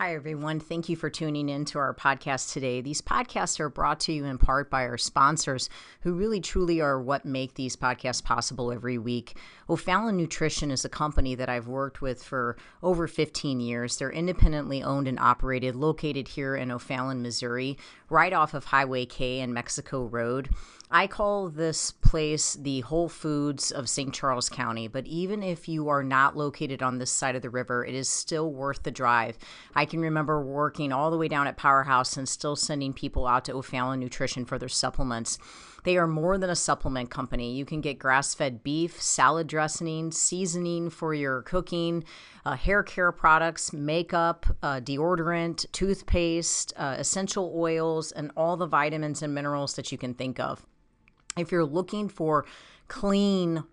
Hi, everyone. Thank you for tuning in to our podcast today. These podcasts are brought to you in part by our sponsors, who really truly are what make these podcasts possible every week. O'Fallon Nutrition is a company that I've worked with for over 15 years. They're independently owned and operated, located here in O'Fallon, Missouri, right off of Highway K and Mexico Road. I call this place the Whole Foods of St. Charles County, but even if you are not located on this side of the river, it is still worth the drive. I can remember working all the way down at Powerhouse and still sending people out to O'Fallon Nutrition for their supplements. They are more than a supplement company. You can get grass fed beef, salad dressing, seasoning for your cooking, uh, hair care products, makeup, uh, deodorant, toothpaste, uh, essential oils, and all the vitamins and minerals that you can think of. If you're looking for clean,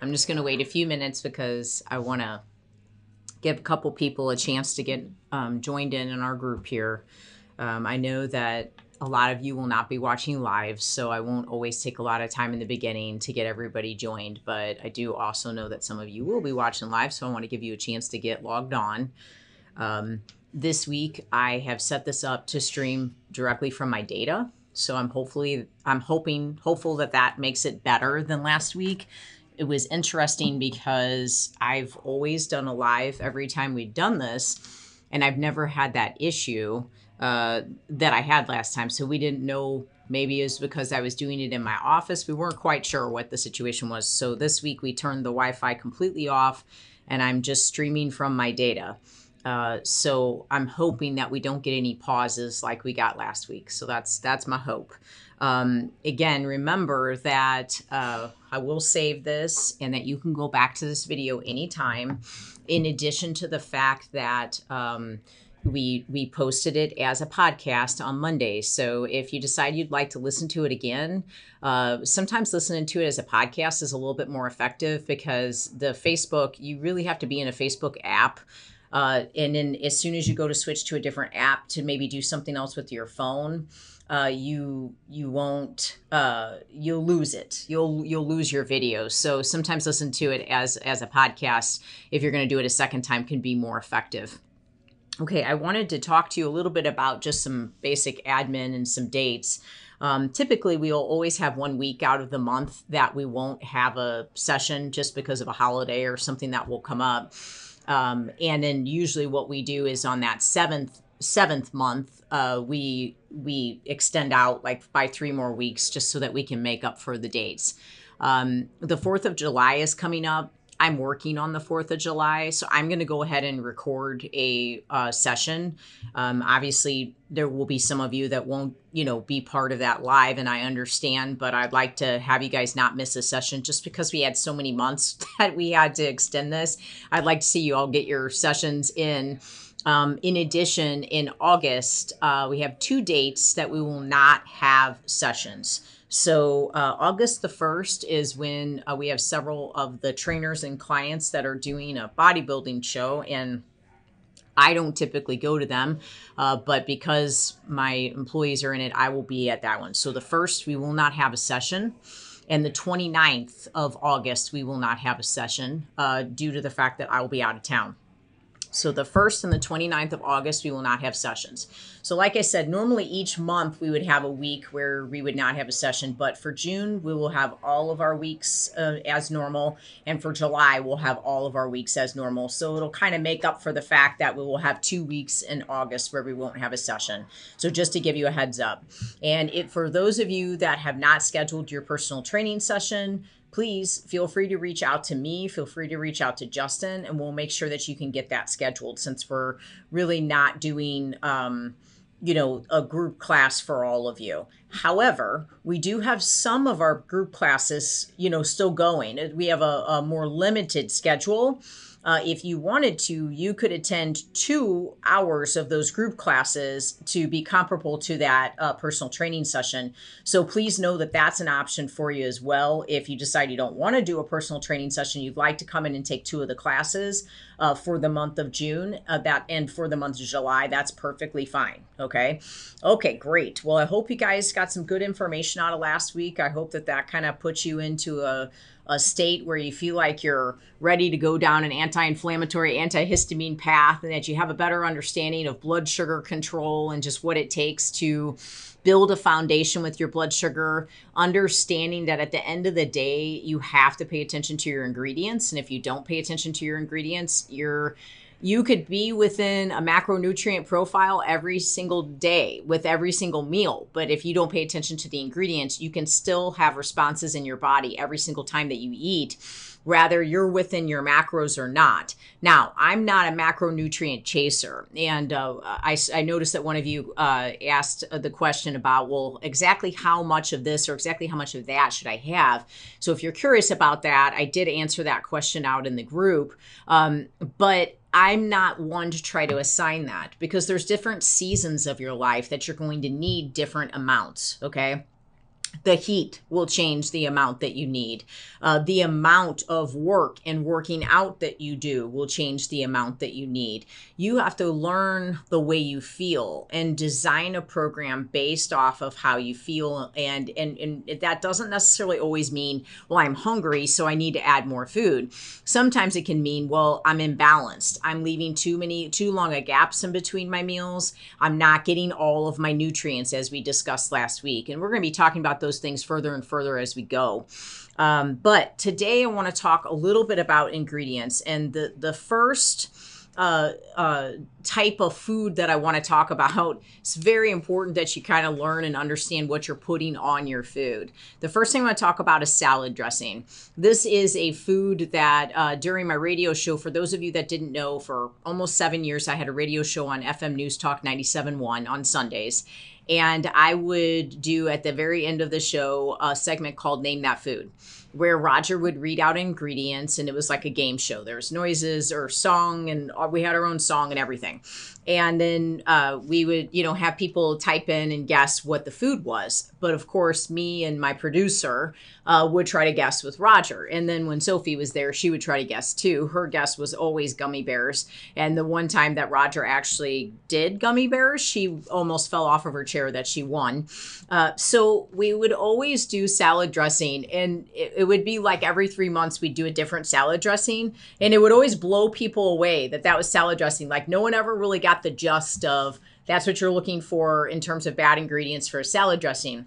I'm just going to wait a few minutes because I want to give a couple people a chance to get um, joined in in our group here. Um, I know that a lot of you will not be watching live, so I won't always take a lot of time in the beginning to get everybody joined. But I do also know that some of you will be watching live, so I want to give you a chance to get logged on. Um, this week, I have set this up to stream directly from my data. So I'm hopefully, I'm hoping, hopeful that that makes it better than last week it was interesting because I've always done a live every time we've done this, and I've never had that issue uh, that I had last time. So we didn't know. Maybe it was because I was doing it in my office. We weren't quite sure what the situation was. So this week we turned the Wi Fi completely off, and I'm just streaming from my data. Uh, so I'm hoping that we don't get any pauses like we got last week. So that's that's my hope. Um, again, remember that uh, I will save this and that you can go back to this video anytime. In addition to the fact that um, we we posted it as a podcast on Monday. So if you decide you'd like to listen to it again, uh, sometimes listening to it as a podcast is a little bit more effective because the Facebook you really have to be in a Facebook app. Uh, and then as soon as you go to switch to a different app to maybe do something else with your phone, uh, you you won't uh, you'll lose it. You'll you'll lose your videos. So sometimes listen to it as as a podcast if you're going to do it a second time can be more effective. Okay, I wanted to talk to you a little bit about just some basic admin and some dates. Um, typically, we will always have one week out of the month that we won't have a session just because of a holiday or something that will come up. Um, and then usually what we do is on that seventh seventh month, uh, we we extend out like by three more weeks just so that we can make up for the dates. Um, the Fourth of July is coming up. I'm working on the 4th of July, so I'm going to go ahead and record a uh, session. Um, obviously, there will be some of you that won't, you know, be part of that live, and I understand, but I'd like to have you guys not miss a session just because we had so many months that we had to extend this. I'd like to see you all get your sessions in. Um, in addition, in August, uh, we have two dates that we will not have sessions. So, uh, August the 1st is when uh, we have several of the trainers and clients that are doing a bodybuilding show. And I don't typically go to them, uh, but because my employees are in it, I will be at that one. So, the first, we will not have a session. And the 29th of August, we will not have a session uh, due to the fact that I will be out of town. So the 1st and the 29th of August, we will not have sessions. So, like I said, normally each month we would have a week where we would not have a session, but for June, we will have all of our weeks uh, as normal. And for July, we'll have all of our weeks as normal. So, it'll kind of make up for the fact that we will have two weeks in August where we won't have a session. So, just to give you a heads up. And it, for those of you that have not scheduled your personal training session, please feel free to reach out to me. Feel free to reach out to Justin, and we'll make sure that you can get that scheduled since we're really not doing. Um, you know, a group class for all of you. However, we do have some of our group classes, you know, still going. We have a, a more limited schedule uh, if you wanted to, you could attend two hours of those group classes to be comparable to that uh, personal training session. So please know that that's an option for you as well. If you decide you don't want to do a personal training session, you'd like to come in and take two of the classes uh, for the month of June, uh, that and for the month of July, that's perfectly fine. Okay. Okay, great. Well, I hope you guys got some good information out of last week. I hope that that kind of puts you into a a state where you feel like you're ready to go down an anti-inflammatory antihistamine path and that you have a better understanding of blood sugar control and just what it takes to build a foundation with your blood sugar understanding that at the end of the day you have to pay attention to your ingredients. And if you don't pay attention to your ingredients you're you could be within a macronutrient profile every single day with every single meal. But if you don't pay attention to the ingredients, you can still have responses in your body every single time that you eat, whether you're within your macros or not. Now, I'm not a macronutrient chaser. And uh, I, I, noticed that one of you uh, asked the question about, well, exactly how much of this or exactly how much of that should I have? So if you're curious about that, I did answer that question out in the group. Um, but I'm not one to try to assign that because there's different seasons of your life that you're going to need different amounts, okay? The heat will change the amount that you need. Uh, the amount of work and working out that you do will change the amount that you need. You have to learn the way you feel and design a program based off of how you feel. And, and, and that doesn't necessarily always mean, well, I'm hungry, so I need to add more food. Sometimes it can mean, well, I'm imbalanced. I'm leaving too many, too long a gaps in between my meals. I'm not getting all of my nutrients as we discussed last week. And we're going to be talking about those things further and further as we go. Um, but today I want to talk a little bit about ingredients. And the, the first uh, uh, type of food that I want to talk about, it's very important that you kind of learn and understand what you're putting on your food. The first thing I want to talk about is salad dressing. This is a food that uh, during my radio show, for those of you that didn't know, for almost seven years, I had a radio show on FM News Talk 97.1 on Sundays. And I would do at the very end of the show a segment called Name That Food where Roger would read out ingredients and it was like a game show. There was noises or song and we had our own song and everything. And then uh, we would, you know, have people type in and guess what the food was. But of course, me and my producer uh, would try to guess with Roger. And then when Sophie was there, she would try to guess too. Her guess was always gummy bears. And the one time that Roger actually did gummy bears, she almost fell off of her chair that she won. Uh, so we would always do salad dressing. And it, it would be like every three months we'd do a different salad dressing. And it would always blow people away that that was salad dressing. Like no one ever really got the gist of that's what you're looking for in terms of bad ingredients for a salad dressing.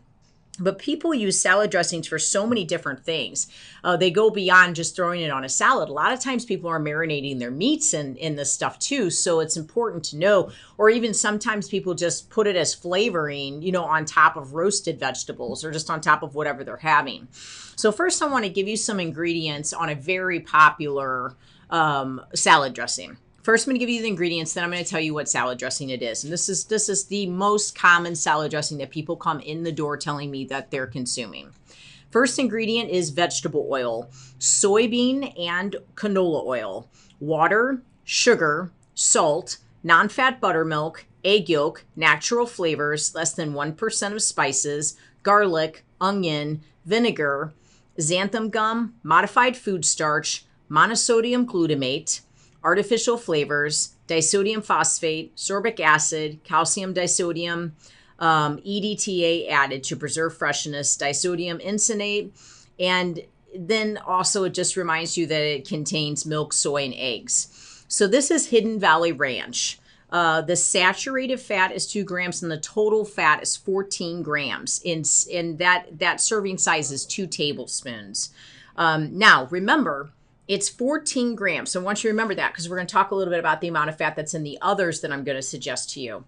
but people use salad dressings for so many different things. Uh, they go beyond just throwing it on a salad. A lot of times people are marinating their meats in, in this stuff too. So it's important to know, or even sometimes people just put it as flavoring, you know, on top of roasted vegetables or just on top of whatever they're having. So, first, I want to give you some ingredients on a very popular um, salad dressing. First, I'm going to give you the ingredients, then I'm going to tell you what salad dressing it is. And this is this is the most common salad dressing that people come in the door telling me that they're consuming. First ingredient is vegetable oil, soybean and canola oil, water, sugar, salt, non-fat buttermilk, egg yolk, natural flavors, less than 1% of spices, garlic, onion, vinegar, xanthan gum, modified food starch, monosodium glutamate, artificial flavors, disodium phosphate, sorbic acid, calcium disodium, um, EDTA added to preserve freshness, disodium isonate, and then also it just reminds you that it contains milk, soy, and eggs. So this is Hidden Valley Ranch. Uh, the saturated fat is two grams, and the total fat is 14 grams. In in that that serving size is two tablespoons. Um, now remember, it's 14 grams. So I want you to remember that because we're going to talk a little bit about the amount of fat that's in the others that I'm going to suggest to you.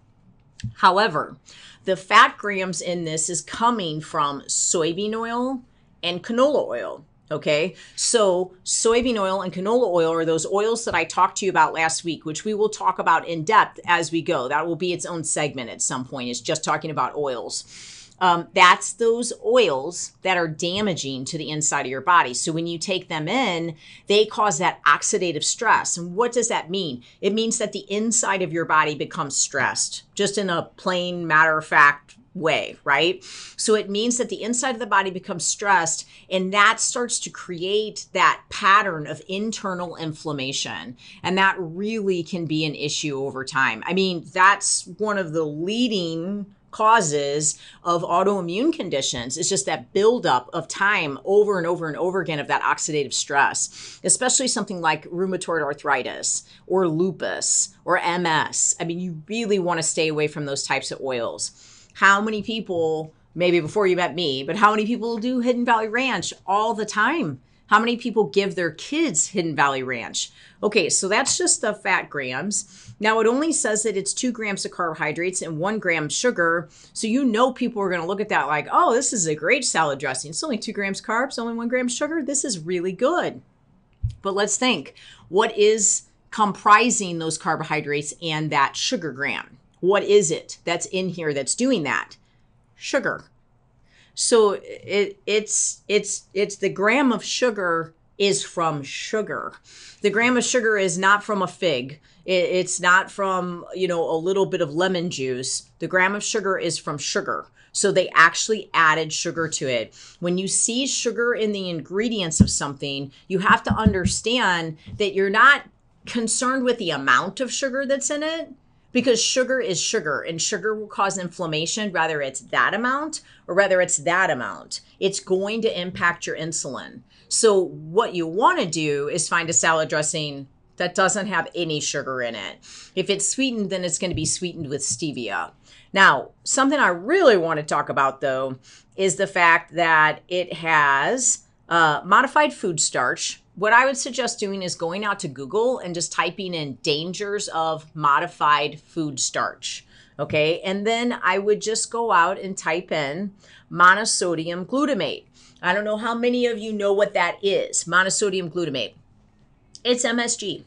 However, the fat grams in this is coming from soybean oil and canola oil. Okay, so soybean oil and canola oil are those oils that I talked to you about last week, which we will talk about in depth as we go. That will be its own segment at some point, It's just talking about oils um, that's those oils that are damaging to the inside of your body. So when you take them in, they cause that oxidative stress. And what does that mean? It means that the inside of your body becomes stressed, just in a plain matter of fact way, right? So it means that the inside of the body becomes stressed and that starts to create that pattern of internal inflammation. And that really can be an issue over time. I mean, that's one of the leading causes of autoimmune conditions. It's just that buildup of time over and over and over again of that oxidative stress, especially something like rheumatoid arthritis or lupus or MS. I mean, you really want to stay away from those types of oils. How many people, maybe before you met me, but how many people do Hidden Valley Ranch all the time? How many people give their kids Hidden Valley Ranch? Okay, so that's just the fat grams. Now it only says that it's two grams of carbohydrates and one gram sugar. So you know people are going to look at that like, oh, this is a great salad dressing. It's only two grams carbs, only one gram sugar. This is really good. But let's think what is comprising those carbohydrates and that sugar gram? What is it that's in here that's doing that? Sugar. So it, it's it's it's the gram of sugar is from sugar. The gram of sugar is not from a fig. It, it's not from you know a little bit of lemon juice. The gram of sugar is from sugar. So they actually added sugar to it. When you see sugar in the ingredients of something, you have to understand that you're not concerned with the amount of sugar that's in it because sugar is sugar and sugar will cause inflammation whether it's that amount or whether it's that amount. It's going to impact your insulin. So what you want to do is find a salad dressing that doesn't have any sugar in it. If it's sweetened then it's going to be sweetened with stevia. Now something i really want to talk about though is the fact that it has uh, modified food starch what I would suggest doing is going out to Google and just typing in dangers of modified food starch. Okay. And then I would just go out and type in monosodium glutamate. I don't know how many of you know what that is monosodium glutamate. It's MSG.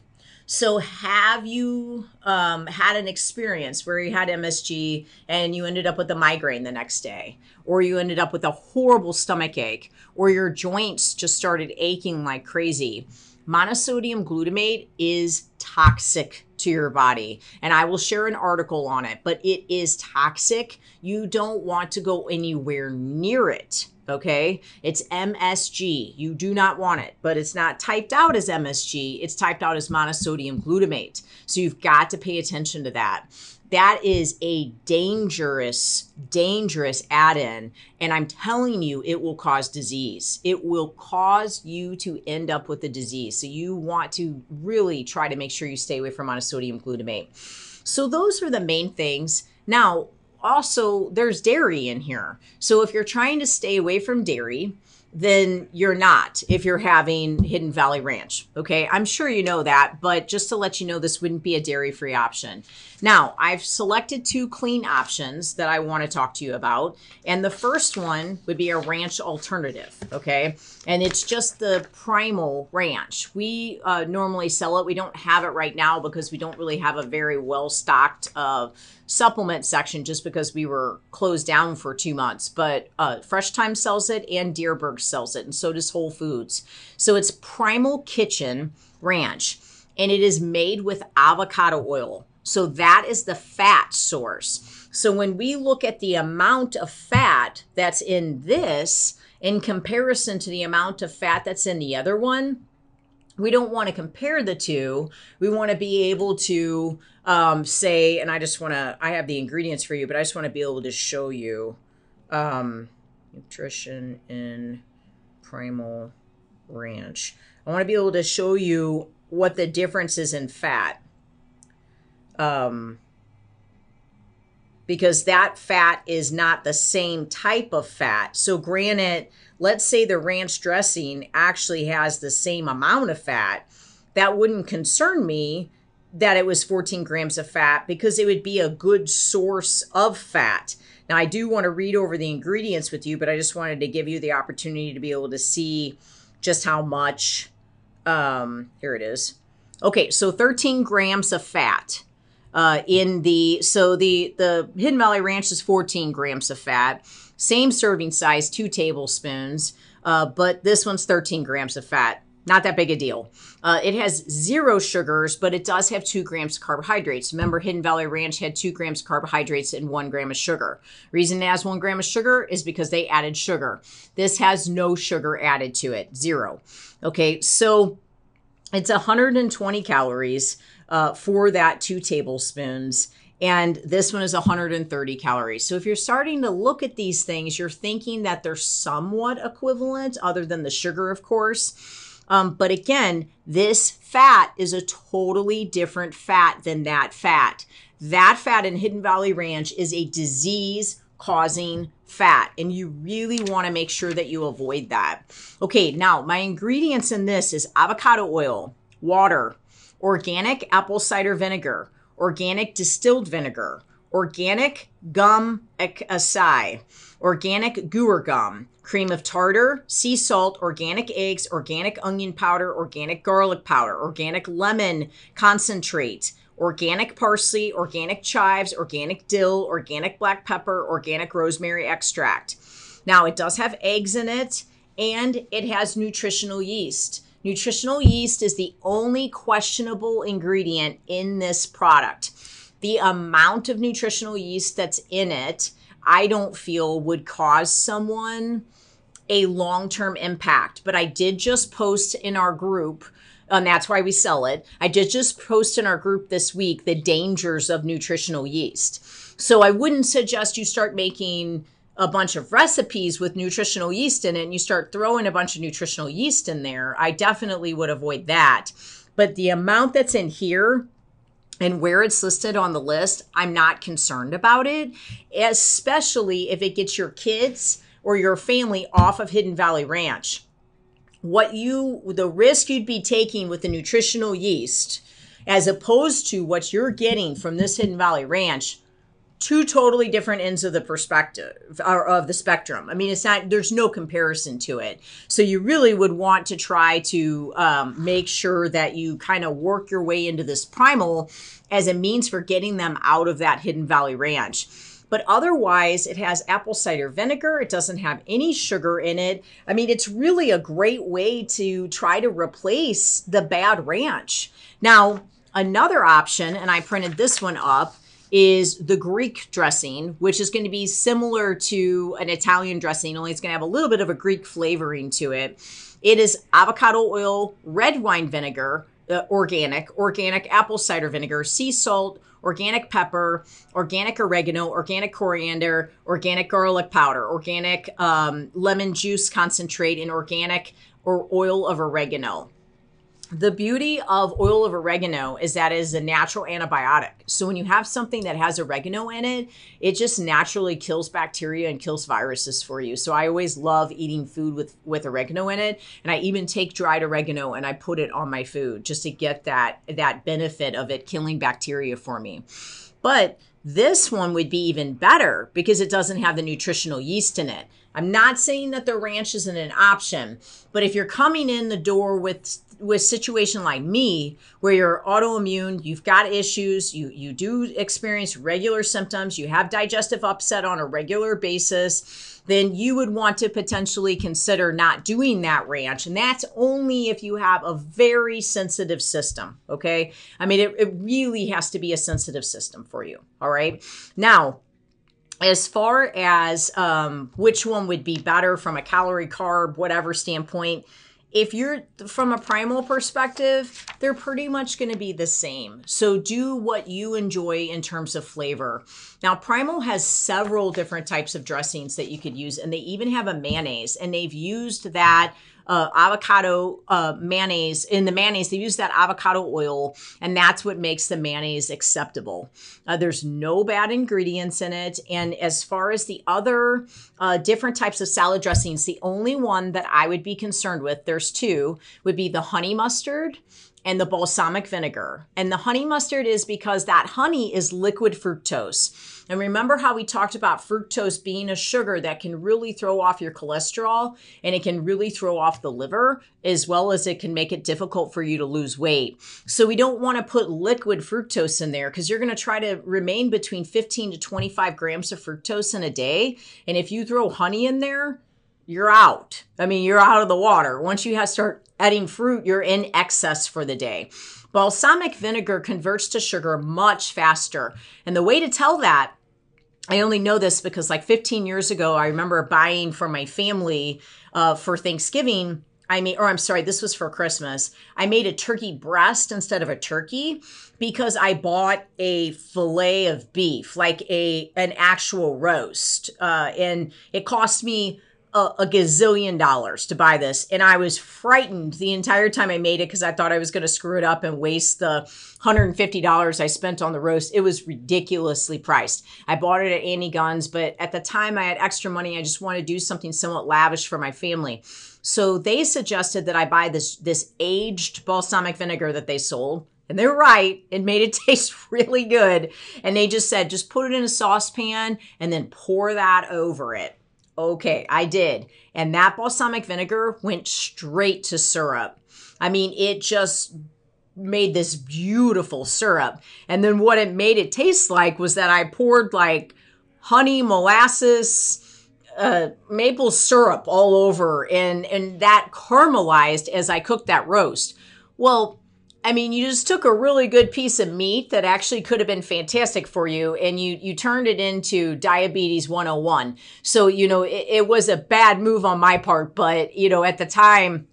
So, have you um, had an experience where you had MSG and you ended up with a migraine the next day, or you ended up with a horrible stomach ache, or your joints just started aching like crazy? Monosodium glutamate is toxic to your body. And I will share an article on it, but it is toxic. You don't want to go anywhere near it. Okay. It's MSG. You do not want it, but it's not typed out as MSG. It's typed out as monosodium glutamate. So you've got to pay attention to that. That is a dangerous, dangerous add in. And I'm telling you, it will cause disease. It will cause you to end up with a disease. So you want to really try to make sure you stay away from monosodium glutamate. So those are the main things. Now, also there's dairy in here. So if you're trying to stay away from dairy, then you're not if you're having Hidden Valley Ranch. Okay, I'm sure you know that, but just to let you know, this wouldn't be a dairy free option. Now, I've selected two clean options that I want to talk to you about. And the first one would be a ranch alternative. Okay, and it's just the primal ranch. We uh, normally sell it, we don't have it right now because we don't really have a very well stocked. Uh, supplement section just because we were closed down for two months. But uh, Fresh Thyme sells it and Dierberg sells it, and so does Whole Foods. So it's Primal Kitchen Ranch, and it is made with avocado oil. So that is the fat source. So when we look at the amount of fat that's in this in comparison to the amount of fat that's in the other one, we don't want to compare the two. We want to be able to um, say, and I just want to, I have the ingredients for you, but I just want to be able to show you um, nutrition in primal ranch. I want to be able to show you what the difference is in fat. Um, because that fat is not the same type of fat. So, granted, let's say the ranch dressing actually has the same amount of fat, that wouldn't concern me that it was 14 grams of fat because it would be a good source of fat. Now, I do want to read over the ingredients with you, but I just wanted to give you the opportunity to be able to see just how much. Um, here it is. Okay, so 13 grams of fat. Uh, in the so the the Hidden Valley Ranch is 14 grams of fat, same serving size, two tablespoons, uh, but this one's 13 grams of fat. Not that big a deal. Uh, it has zero sugars, but it does have two grams of carbohydrates. Remember, Hidden Valley Ranch had two grams of carbohydrates and one gram of sugar. Reason it has one gram of sugar is because they added sugar. This has no sugar added to it, zero. Okay, so it's 120 calories uh, for that two tablespoons. And this one is 130 calories. So if you're starting to look at these things, you're thinking that they're somewhat equivalent, other than the sugar, of course. Um, but again, this fat is a totally different fat than that fat. That fat in Hidden Valley Ranch is a disease causing fat, and you really want to make sure that you avoid that. Okay, now my ingredients in this is avocado oil, water, organic apple cider vinegar, organic distilled vinegar, organic gum acai, organic guar gum, cream of tartar, sea salt, organic eggs, organic onion powder, organic garlic powder, organic lemon concentrate, organic parsley, organic chives, organic dill, organic black pepper, organic rosemary extract. Now, it does have eggs in it and it has nutritional yeast. Nutritional yeast is the only questionable ingredient in this product. The amount of nutritional yeast that's in it, I don't feel would cause someone a long term impact. But I did just post in our group, and that's why we sell it. I did just post in our group this week the dangers of nutritional yeast. So I wouldn't suggest you start making a bunch of recipes with nutritional yeast in it and you start throwing a bunch of nutritional yeast in there. I definitely would avoid that. But the amount that's in here, and where it's listed on the list, I'm not concerned about it, especially if it gets your kids or your family off of Hidden Valley Ranch. What you, the risk you'd be taking with the nutritional yeast, as opposed to what you're getting from this Hidden Valley Ranch, two totally different ends of the perspective or of the spectrum. I mean, it's not, there's no comparison to it. So you really would want to try to um, make sure that you kind of work your way into this primal as a means for getting them out of that Hidden Valley Ranch. But otherwise, it has apple cider vinegar. It doesn't have any sugar in it. I mean, it's really a great way to try to replace the bad ranch. Now, another option, and I printed this one up, is the Greek dressing, which is going to be similar to an Italian dressing, only it's going to have a little bit of a Greek flavoring to it. It is avocado oil, red wine vinegar, uh, organic, organic apple cider vinegar, sea salt, organic pepper, organic oregano, organic coriander, organic garlic powder, organic um, lemon juice concentrate, and organic or oil of oregano. The beauty of oil of oregano is that it is a natural antibiotic. So when you have something that has oregano in it, it just naturally kills bacteria and kills viruses for you. So I always love eating food with with oregano in it, and I even take dried oregano and I put it on my food just to get that that benefit of it killing bacteria for me. But this one would be even better because it doesn't have the nutritional yeast in it. I'm not saying that the ranch isn't an option, but if you're coming in the door with with situation like me where you're autoimmune you've got issues you you do experience regular symptoms you have digestive upset on a regular basis then you would want to potentially consider not doing that ranch. And that's only if you have a very sensitive system okay? I mean it, it really has to be a sensitive system for you all right? Now as far as um, which one would be better from a calorie carb whatever standpoint if you're from a primal perspective, they're pretty much going to be the same. So do what you enjoy in terms of flavor. Now, Primal has several different types of dressings that you could use, and they even have a mayonnaise, and they've used that uh, avocado uh, mayonnaise. In the mayonnaise, they use that avocado oil, and that's what makes the mayonnaise acceptable. Uh, there's no bad ingredients in it. And as far as the other uh, different types of salad dressings, the only one that I would be concerned with, there's two, would be the honey mustard and the balsamic vinegar. And the honey mustard is because that honey is liquid fructose. And remember how we talked about fructose being a sugar that can really throw off your cholesterol and it can really throw off the liver as well as it can make it difficult for you to lose weight. So we don't want to put liquid fructose in there because you're going to try to remain between 15 to 25 grams of fructose in a day. And if you throw honey in there, you're out. I mean, you're out of the water. Once you have start adding fruit, you're in excess for the day. Balsamic vinegar converts to sugar much faster. And the way to tell that I only know this because like 15 years ago, I remember buying for my family uh, for Thanksgiving. I made, or I'm sorry, this was for Christmas. I made a turkey breast instead of a turkey because I bought a fillet of beef, like a an actual roast, uh, and it cost me a, a, gazillion dollars to buy this. And I was frightened the entire time I made it because I thought I was going to screw it up and waste the $150 I spent on the roast. It was ridiculously priced. I bought it at Annie Gunn's, but at the time I had extra money. I just wanted to do something somewhat lavish for my family. So they suggested that I buy this, this aged balsamic vinegar that they sold. And they're right. It made it taste really good. And they just said, just put it in a saucepan and then pour that over it. Okay, I did. And that balsamic vinegar went straight to syrup. I mean, it just made this beautiful syrup. And then what it made it taste like was that I poured like honey, molasses, uh, maple syrup all over, and and that caramelized as I cooked that roast. Well, I mean, you just took a really good piece of meat that actually could have been fantastic for you and you you turned it into diabetes 101. So, you know, it, it was a bad move on my part, but you know, at the time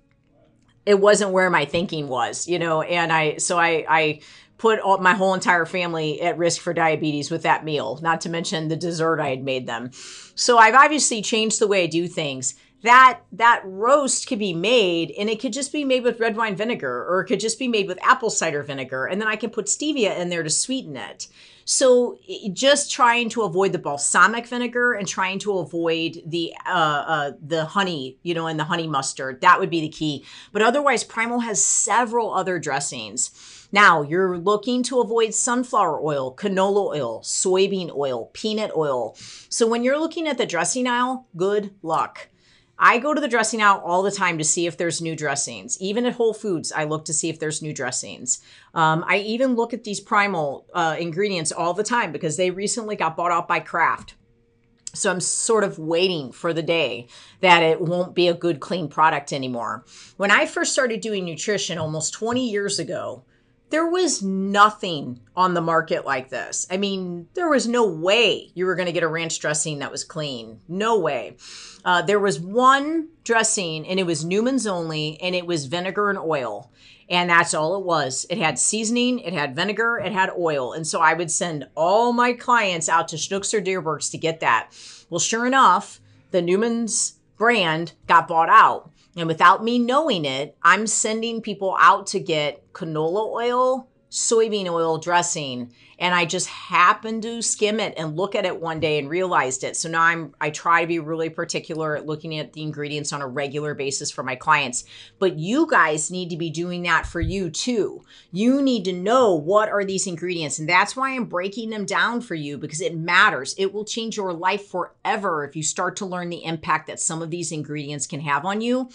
it wasn't where my thinking was, you know, and I so I I put all, my whole entire family at risk for diabetes with that meal, not to mention the dessert I had made them. So I've obviously changed the way I do things that that roast could be made and it could just be made with red wine vinegar or it could just be made with apple cider vinegar and then i can put stevia in there to sweeten it so just trying to avoid the balsamic vinegar and trying to avoid the uh, uh, the honey you know and the honey mustard that would be the key but otherwise primal has several other dressings now, you're looking to avoid sunflower oil, canola oil, soybean oil, peanut oil. So, when you're looking at the dressing aisle, good luck. I go to the dressing aisle all the time to see if there's new dressings. Even at Whole Foods, I look to see if there's new dressings. Um, I even look at these primal uh, ingredients all the time because they recently got bought out by Kraft. So I'm sort of waiting for the day that it won't be a good, clean product anymore. When I first started doing nutrition almost 20 years ago, there was nothing on the market like this. I mean, there was no way you were going to get a ranch dressing that was clean. No way. Uh, there was one dressing, and it was Newman's only, and it was vinegar and oil. And that's all it was. It had seasoning, it had vinegar, it had oil. And so I would send all my clients out to Schnucks or Dierbergs to get that. Well, sure enough, the Newman's brand got bought out. And without me knowing it, I'm sending people out to get canola oil, soybean oil dressing and I just happened to skim it and look at it one day and realized it. So now I'm I try to be really particular at looking at the ingredients on a regular basis for my clients. But you guys need to be doing that for you too. You need to know what are these ingredients and that's why I'm breaking them down for you because it matters. It will change your life forever if you start to learn the impact that some of these ingredients can have on you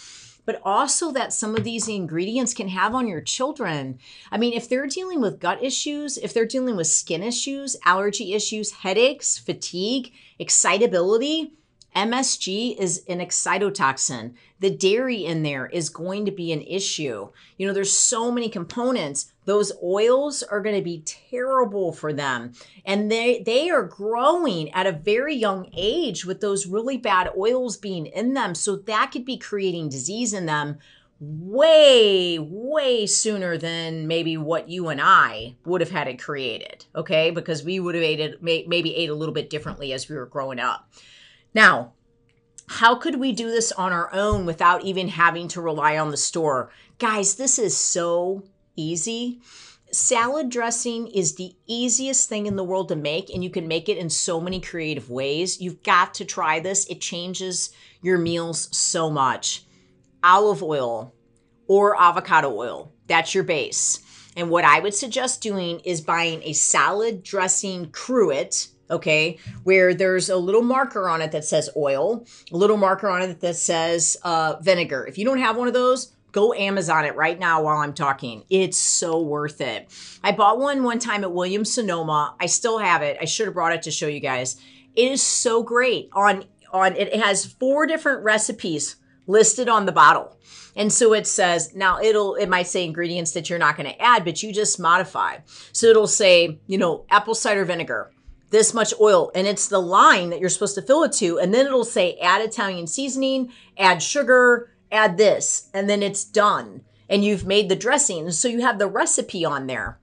but also that some of these ingredients can have on your children. I mean, if they're dealing with gut issues, if they're dealing with skin issues, allergy issues, headaches, fatigue, excitability, MSG is an excitotoxin. The dairy in there is going to be an issue. You know, there's so many components. Those oils are going to be terrible for them. And they they are growing at a very young age with those really bad oils being in them. So that could be creating disease in them way, way sooner than maybe what you and I would have had it created. Okay. Because we would have ate it, maybe ate a little bit differently as we were growing up. Now, how could we do this on our own without even having to rely on the store? Guys, this is so easy. Salad dressing is the easiest thing in the world to make, and you can make it in so many creative ways. You've got to try this, it changes your meals so much. Olive oil or avocado oil, that's your base. And what I would suggest doing is buying a salad dressing cruet okay, where there's a little marker on it that says oil, a little marker on it that says uh, vinegar. If you don't have one of those, go Amazon it right now while I'm talking. It's so worth it. I bought one one time at Williams Sonoma. I still have it. I should have brought it to show you guys. It is so great. On on it has four different recipes listed on the bottle. And so it says, now it'll, it might say ingredients that you're not going to add, but you just modify. So it'll say, you know, apple cider vinegar, this much oil and it's the line that you're supposed to fill it to and then it'll say add italian seasoning add sugar add this and then it's done. And you've made the dressing. So you have the recipe on there.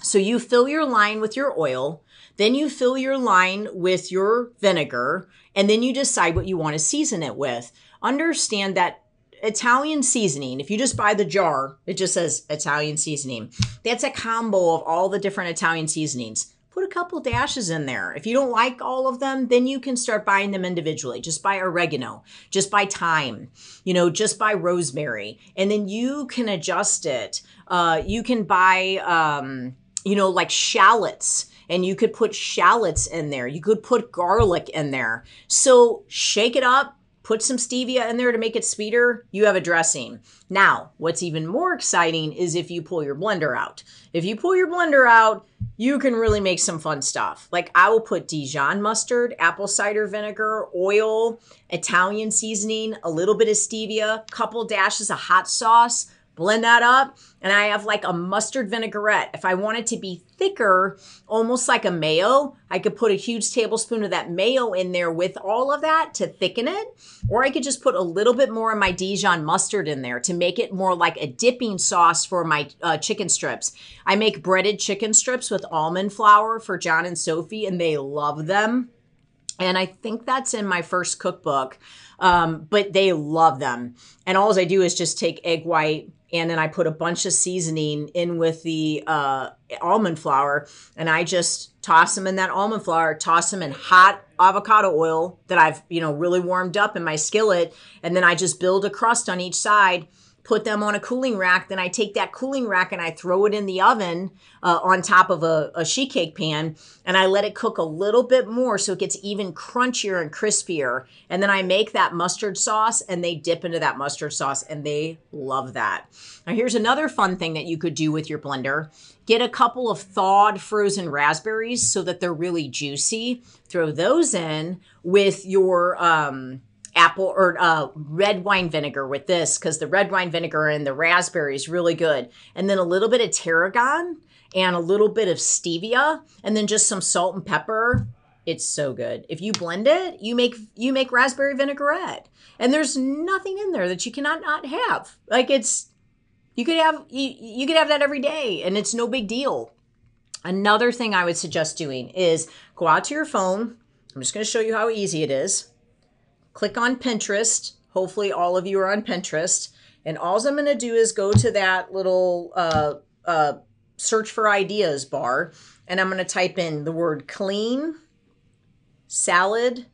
So you fill your line with your oil then you fill your line with your vinegar and then you decide what you want to season it with. Understand that Italian seasoning, if you just buy the jar, it just says Italian seasoning. That's a combo of all the different Italian seasonings put a couple dashes in there. If you don't like all of them, then you can start buying them individually. Just buy oregano, just buy thyme, you know, just buy rosemary, and then you can adjust it. Uh, you can buy, um, you know, like shallots and you could put shallots in there. You could put garlic in there. So shake it up, put some stevia in there to make it sweeter, you have a dressing. Now, what's even more exciting is if you pull your blender out. If you pull your blender out, you can really make some fun stuff. Like I will put Dijon mustard, apple cider vinegar, oil, Italian seasoning, a little bit of stevia, couple dashes of hot sauce, blend that up, and I have like a mustard vinaigrette. If I want it to be thicker, almost like a mayo, I could put a huge tablespoon of that mayo in there with all of that to thicken it. Or I could just put a little bit more of my Dijon mustard in there to make it more like a dipping sauce for my uh, chicken strips. I make breaded chicken strips with almond flour for John and Sophie, and they love them. And I think that's in my first cookbook. Um, but they love them. And all I do is just take egg white, and then I put a bunch of seasoning in with the uh, almond flour, and I just toss them in that almond flour, toss them in hot avocado oil that I've you know really warmed up in my skillet, and then I just build a crust on each side put them on a cooling rack. Then I take that cooling rack and I throw it in the oven uh, on top of a, a sheet cake pan and I let it cook a little bit more so it gets even crunchier and crispier. And then I make that mustard sauce and they dip into that mustard sauce and they love that. Now, here's another fun thing that you could do with your blender. Get a couple of thawed frozen raspberries so that they're really juicy. Throw those in with your um, apple or uh, red wine vinegar with this because the red wine vinegar and the raspberry is really good. And then a little bit of tarragon and a little bit of stevia and then just some salt and pepper. It's so good. If you blend it, you make you make raspberry vinaigrette. And there's nothing in there that you cannot not have. Like it's you could have you, you could have that every day and it's no big deal. Another thing I would suggest doing is go out to your phone. I'm just going to show you how easy it is click on Pinterest Hopefully, all of you are on Pinterest. And all I'm going to do is go to that little uh, uh, search for ideas bar, and I'm going to type in the word clean salad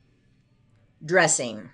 dressing.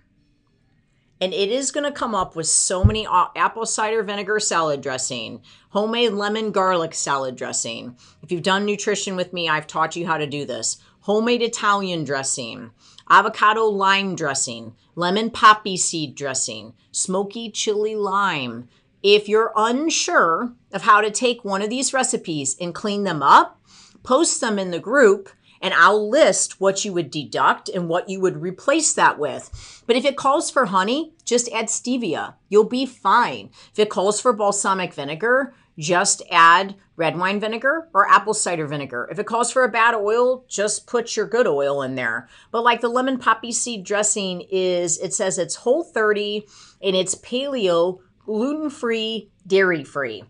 And it is going to come up with so many apple cider vinegar salad dressing, homemade lemon garlic salad dressing. If you've done nutrition with me, I've taught you how to do this. Homemade Italian dressing, avocado lime dressing, lemon poppy seed dressing, smoky chili lime. If you're unsure of how to take one of these recipes and clean them up, post them in the group and I'll list what you would deduct and what you would replace that with. But if it calls for honey, just add stevia. You'll be fine. If it calls for balsamic vinegar, just add red wine vinegar or apple cider vinegar. If it calls for a bad oil, just put your good oil in there. But like the lemon poppy seed dressing is, it says it's whole 30 and it's paleo, gluten free, dairy free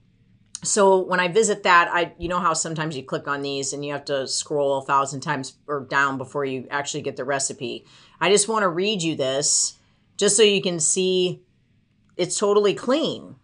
so when I visit that, I you know how sometimes you click on these and you have to scroll a thousand times or down before you actually get the recipe. I just want to read you this just so you can see it's totally clean.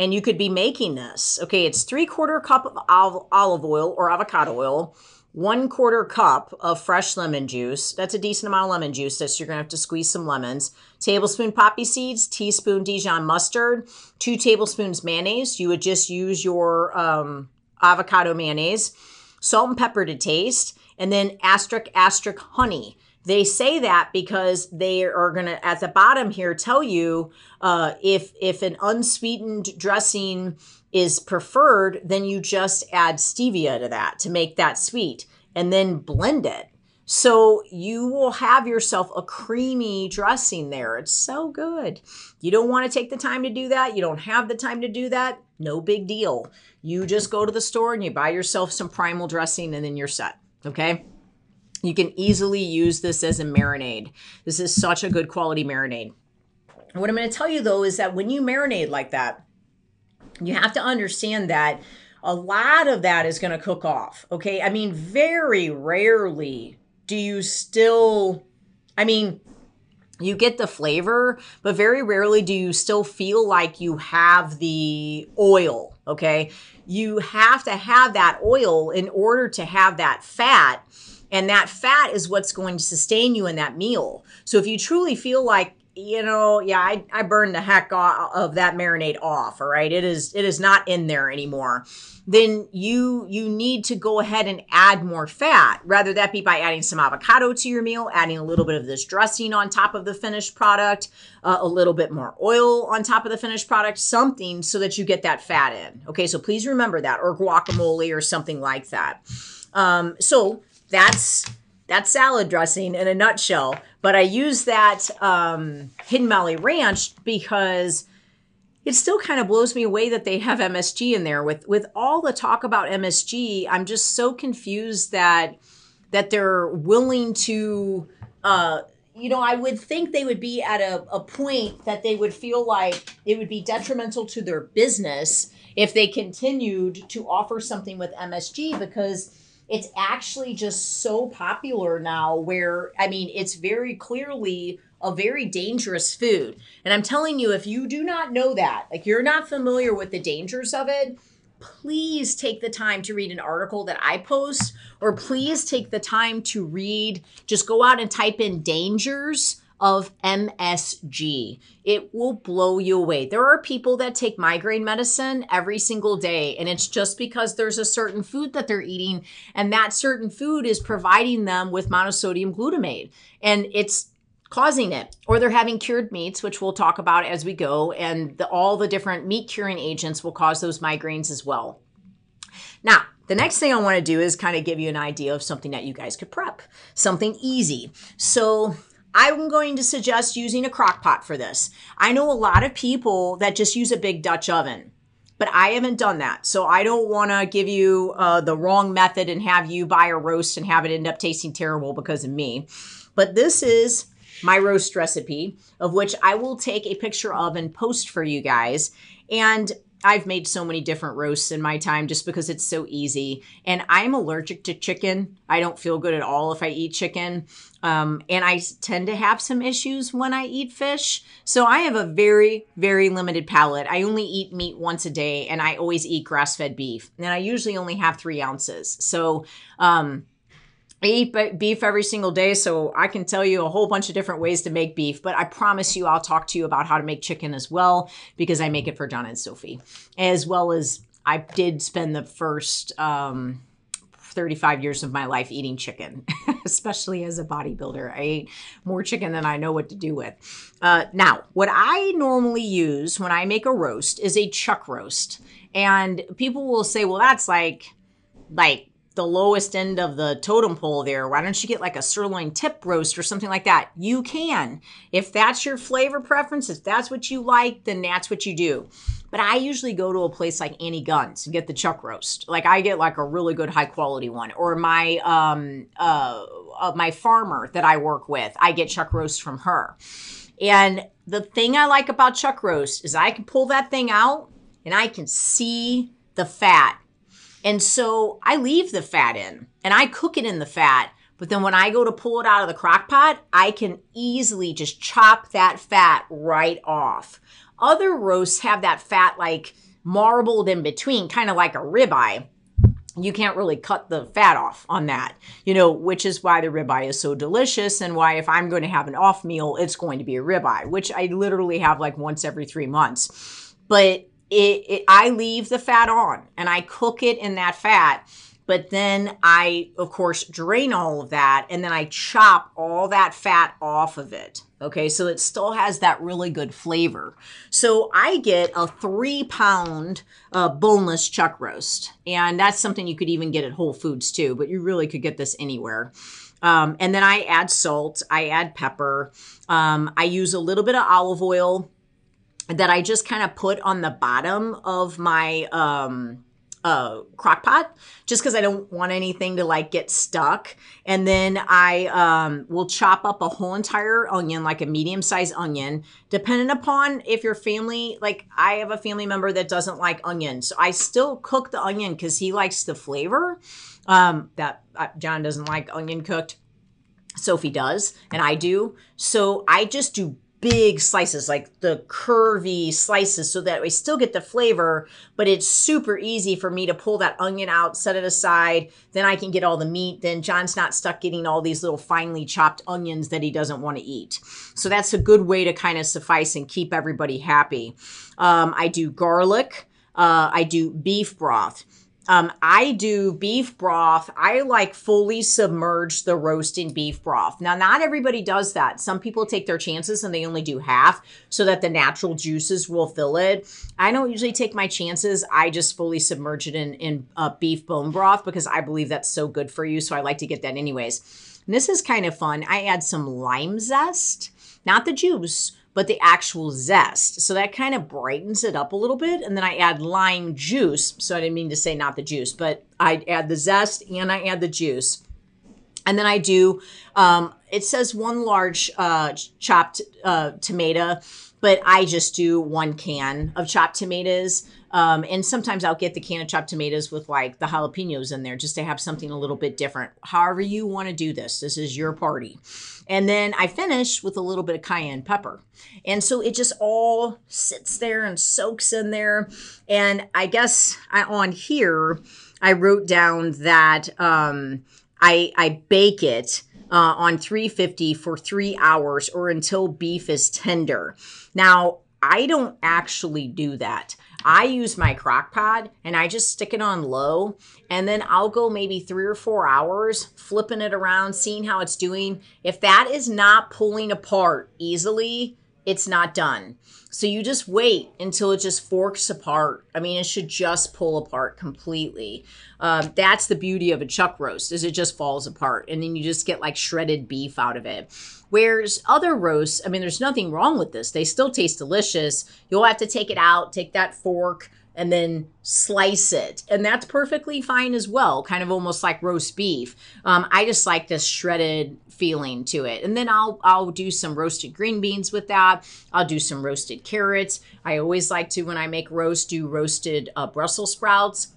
And you could be making this. Okay, it's three quarter cup of olive oil or avocado oil, one quarter cup of fresh lemon juice. That's a decent amount of lemon juice. So you're to have to squeeze some lemons. Tablespoon poppy seeds, teaspoon Dijon mustard, two tablespoons mayonnaise. You would just use your um, avocado mayonnaise, salt and pepper to taste, and then asterisk, asterisk honey. They say that because they are going to, at the bottom here, tell you uh, if if an unsweetened dressing is preferred, then you just add stevia to that to make that sweet and then blend it. So you will have yourself a creamy dressing there. It's so good. You don't want to take the time to do that. You don't have the time to do that. No big deal. You just go to the store and you buy yourself some primal dressing and then you're set. Okay. You can easily use this as a marinade. This is such a good quality marinade. What I'm going to tell you though is that when you marinate like that, you have to understand that a lot of that is going to cook off. Okay. I mean, very rarely do you still, I mean, you get the flavor, but very rarely do you still feel like you have the oil. Okay. You have to have that oil in order to have that fat. And that fat is what's going to sustain you in that meal. So if you truly feel like you know, yeah, I, I burned the heck of that marinade off. All right. It is, it is not in there anymore. Then you, you need to go ahead and add more fat, rather that be by adding some avocado to your meal, adding a little bit of this dressing on top of the finished product, uh, a little bit more oil on top of the finished product, something so that you get that fat in. Okay. So please remember that or guacamole or something like that. Um, so that's, that's salad dressing in a nutshell. But I use that um, Hidden Valley Ranch because it still kind of blows me away that they have MSG in there. With with all the talk about MSG, I'm just so confused that that they're willing to. Uh, you know, I would think they would be at a, a point that they would feel like it would be detrimental to their business if they continued to offer something with MSG because it's actually just so popular now where i mean it's very clearly a very dangerous food. And i'm telling you if you do not know that like you're not familiar with the dangers of it please take the time to read an article that I post, or please take the time to read, just go out and type in dangers of MSG. It will blow you away. There are people that take migraine medicine every single day, and it's just because there's a certain food that they're eating, and that certain food is providing them with monosodium glutamate. And it's causing it or they're having cured meats which we'll talk about as we go and the, all the different meat curing agents will cause those migraines as well now the next thing i want to do is kind of give you an idea of something that you guys could prep something easy so I'm going to suggest using a crock pot for this. I know a lot of people that just use a big Dutch oven, but I haven't done that. So I don't want to give you uh, the wrong method and have you buy a roast and have it end up tasting terrible because of me. But this is my roast recipe, of which I will take a picture of and post for you guys. And I've made so many different roasts in my time just because it's so easy. And I'm allergic to chicken. I don't feel good at all if I eat chicken. Um, and I tend to have some issues when I eat fish. So I have a very, very limited palate. I only eat meat once a day and I always eat grass fed beef. And I usually only have three ounces. So, um, I eat beef every single day, so I can tell you a whole bunch of different ways to make beef, but I promise you I'll talk to you about how to make chicken as well because I make it for John and Sophie. As well as I did spend the first um, 35 years of my life eating chicken, especially as a bodybuilder. I ate more chicken than I know what to do with. Uh, now, what I normally use when I make a roast is a chuck roast. And people will say, well, that's like, like the lowest end of the totem pole there. Why don't you get like a sirloin tip roast or something like that? You can. If that's your flavor preference, if that's what you like, then that's what you do. But I usually go to a place like Annie Gunn's and get the chuck roast. Like I get like a really good high quality one. Or my um uh, uh my farmer that I work with, I get chuck roast from her. And the thing I like about chuck roast is I can pull that thing out and I can see the fat and so I leave the fat in and I cook it in the fat. But then when I go to pull it out of the crock pot, I can easily just chop that fat right off. Other roasts have that fat like marbled in between, kind of like a ribeye. You can't really cut the fat off on that, you know, which is why the ribeye is so delicious and why if I'm going to have an off meal, it's going to be a ribeye, which I literally have like once every three months. But it, it, I leave the fat on and I cook it in that fat. But then I, of course, drain all of that and then I chop all that fat off of it. Okay, so it still has that really good flavor. So I get a three pound uh, boneless chuck roast. And that's something you could even get at Whole Foods too, but you really could get this anywhere. Um, and then I add salt, I add pepper, um, I use a little bit of olive oil that I just kind of put on the bottom of my um uh crock pot just because I don't want anything to like get stuck. And then I um will chop up a whole entire onion, like a medium sized onion, depending upon if your family like I have a family member that doesn't like onions. So I still cook the onion because he likes the flavor. Um that uh, John doesn't like onion cooked. Sophie does, and I do. So I just do big slices, like the curvy slices, so that we still get the flavor, but it's super easy for me to pull that onion out, set it aside. Then I can get all the meat. Then John's not stuck getting all these little finely chopped onions that he doesn't want to eat. So that's a good way to kind of suffice and keep everybody happy. Um, I do garlic. Uh, I do beef broth. Um, I do beef broth. I like fully submerge the roast in beef broth. Now, not everybody does that. Some people take their chances and they only do half so that the natural juices will fill it. I don't usually take my chances. I just fully submerge it in, in uh, beef bone broth because I believe that's so good for you. So I like to get that anyways. And this is kind of fun. I add some lime zest, not the juice but the actual zest. So that kind of brightens it up a little bit. And then I add lime juice. So I didn't mean to say not the juice, but I add the zest and I add the juice. And then I do, um, it says one large uh, chopped uh, tomato, but I just do one can of chopped tomatoes. Um, and sometimes I'll get the can of chopped tomatoes with like the jalapenos in there just to have something a little bit different. However, you want to do this, this is your party. And then I finish with a little bit of cayenne pepper. And so it just all sits there and soaks in there. And I guess I, on here, I wrote down that um, I, I bake it. Uh, on 350 for three hours or until beef is tender. Now, I don't actually do that. I use my crock pot and I just stick it on low and then I'll go maybe three or four hours flipping it around, seeing how it's doing. If that is not pulling apart easily, it's not done. So you just wait until it just forks apart. I mean, it should just pull apart completely. Um, that's the beauty of a chuck roast is it just falls apart and then you just get like shredded beef out of it. Whereas other roasts, I mean, there's nothing wrong with this. They still taste delicious. You'll have to take it out, take that fork, and then slice it. And that's perfectly fine as well, kind of almost like roast beef. Um, I just like this shredded feeling to it. And then I'll I'll do some roasted green beans with that. I'll do some roasted carrots. I always like to when I make roast do roasted uh, Brussels sprouts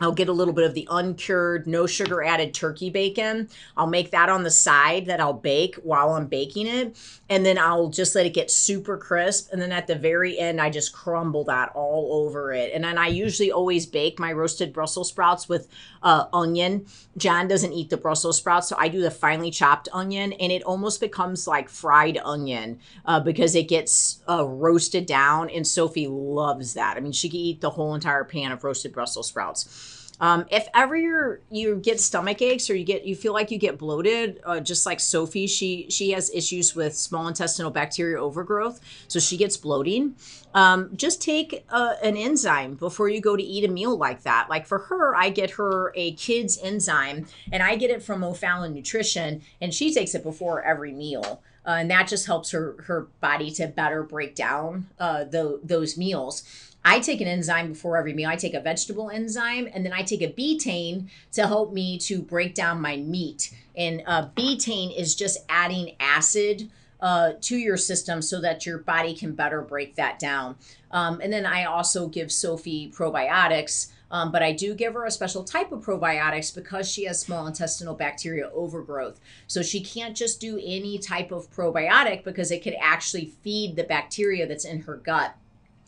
I'll get a little bit of the uncured, no sugar added turkey bacon. I'll make that on the side that I'll bake while I'm baking it. And then I'll just let it get super crisp. And then at the very end, I just crumble that all over it. And then I usually always bake my roasted Brussels sprouts with uh, onion. John doesn't eat the Brussels sprouts, so I do the finely chopped onion. And it almost becomes like fried onion uh, because it gets uh, roasted down. And Sophie loves that. I mean, she can eat the whole entire pan of roasted Brussels sprouts. Um, if ever you you get stomach aches or you get you feel like you get bloated, uh, just like Sophie, she she has issues with small intestinal bacteria overgrowth, so she gets bloating. Um, just take uh, an enzyme before you go to eat a meal like that. Like for her, I get her a kids enzyme, and I get it from O'Fallon Nutrition, and she takes it before every meal. Uh, and that just helps her her body to better break down uh, the, those meals. I take an enzyme before every meal. I take a vegetable enzyme and then I take a betaine to help me to break down my meat. And uh, betaine is just adding acid uh, to your system so that your body can better break that down. Um, and then I also give Sophie probiotics. Um, but I do give her a special type of probiotics because she has small intestinal bacteria overgrowth. So she can't just do any type of probiotic because it could actually feed the bacteria that's in her gut.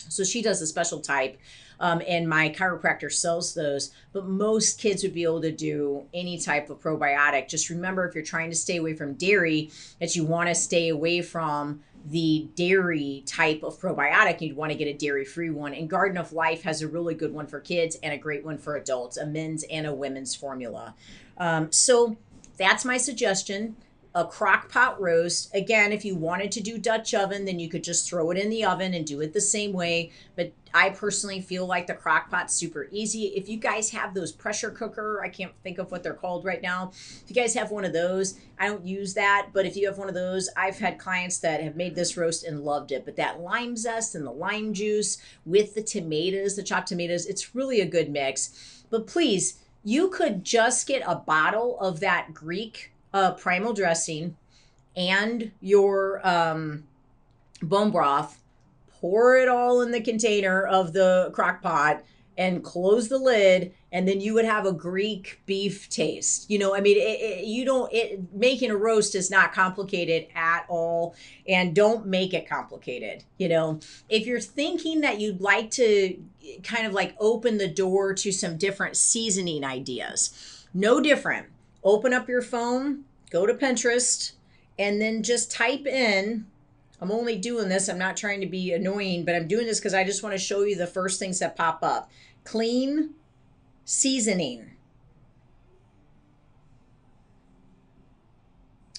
So she does a special type. Um, and my chiropractor sells those. But most kids would be able to do any type of probiotic. Just remember, if you're trying to stay away from dairy, that you want to stay away from the dairy type of probiotic, you'd want to get a dairy free one. And Garden of Life has a really good one for kids and a great one for adults, a men's and a women's formula. Um, so that's my suggestion a crock pot roast. Again, if you wanted to do Dutch oven, then you could just throw it in the oven and do it the same way. But I personally feel like the crock pot's super easy. If you guys have those pressure cooker, I can't think of what they're called right now. If you guys have one of those, I don't use that, but if you have one of those, I've had clients that have made this roast and loved it. But that lime zest and the lime juice with the tomatoes, the chopped tomatoes, it's really a good mix. But please, you could just get a bottle of that Greek uh, primal dressing and your um, bone broth, pour it all in the container of the crock pot and close the lid and then you would have a greek beef taste. You know i mean it, it, you don't it making a roast is not complicated at all and don't make it complicated you know? If you're thinking that you'd like to kind of like open the door to some different seasoning ideas no different open up your phone go to Pinterest and then just type in. I'm only doing this, I'm not trying to be annoying, but I'm doing this because I just want to show you the first things that pop up. Clean seasoning.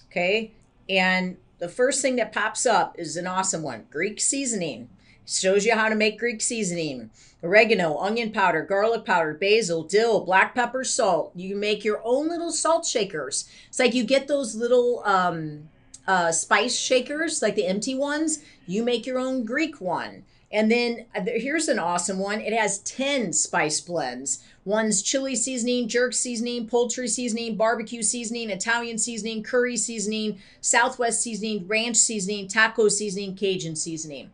Okay. And the first thing that pops up is an awesome one Greek seasoning. Shows you how to make Greek seasoning. Oregano, onion powder, garlic powder, basil, dill, black pepper, salt. You make your own little salt shakers. It's like you get those little um, uh, spice shakers, like the empty ones. You make your own Greek one. And then uh, here's an awesome one. It has 10 spice blends. One's chili seasoning, jerk seasoning, poultry seasoning, barbecue seasoning, Italian seasoning, curry seasoning, Southwest seasoning, ranch seasoning, taco seasoning, Cajun seasoning.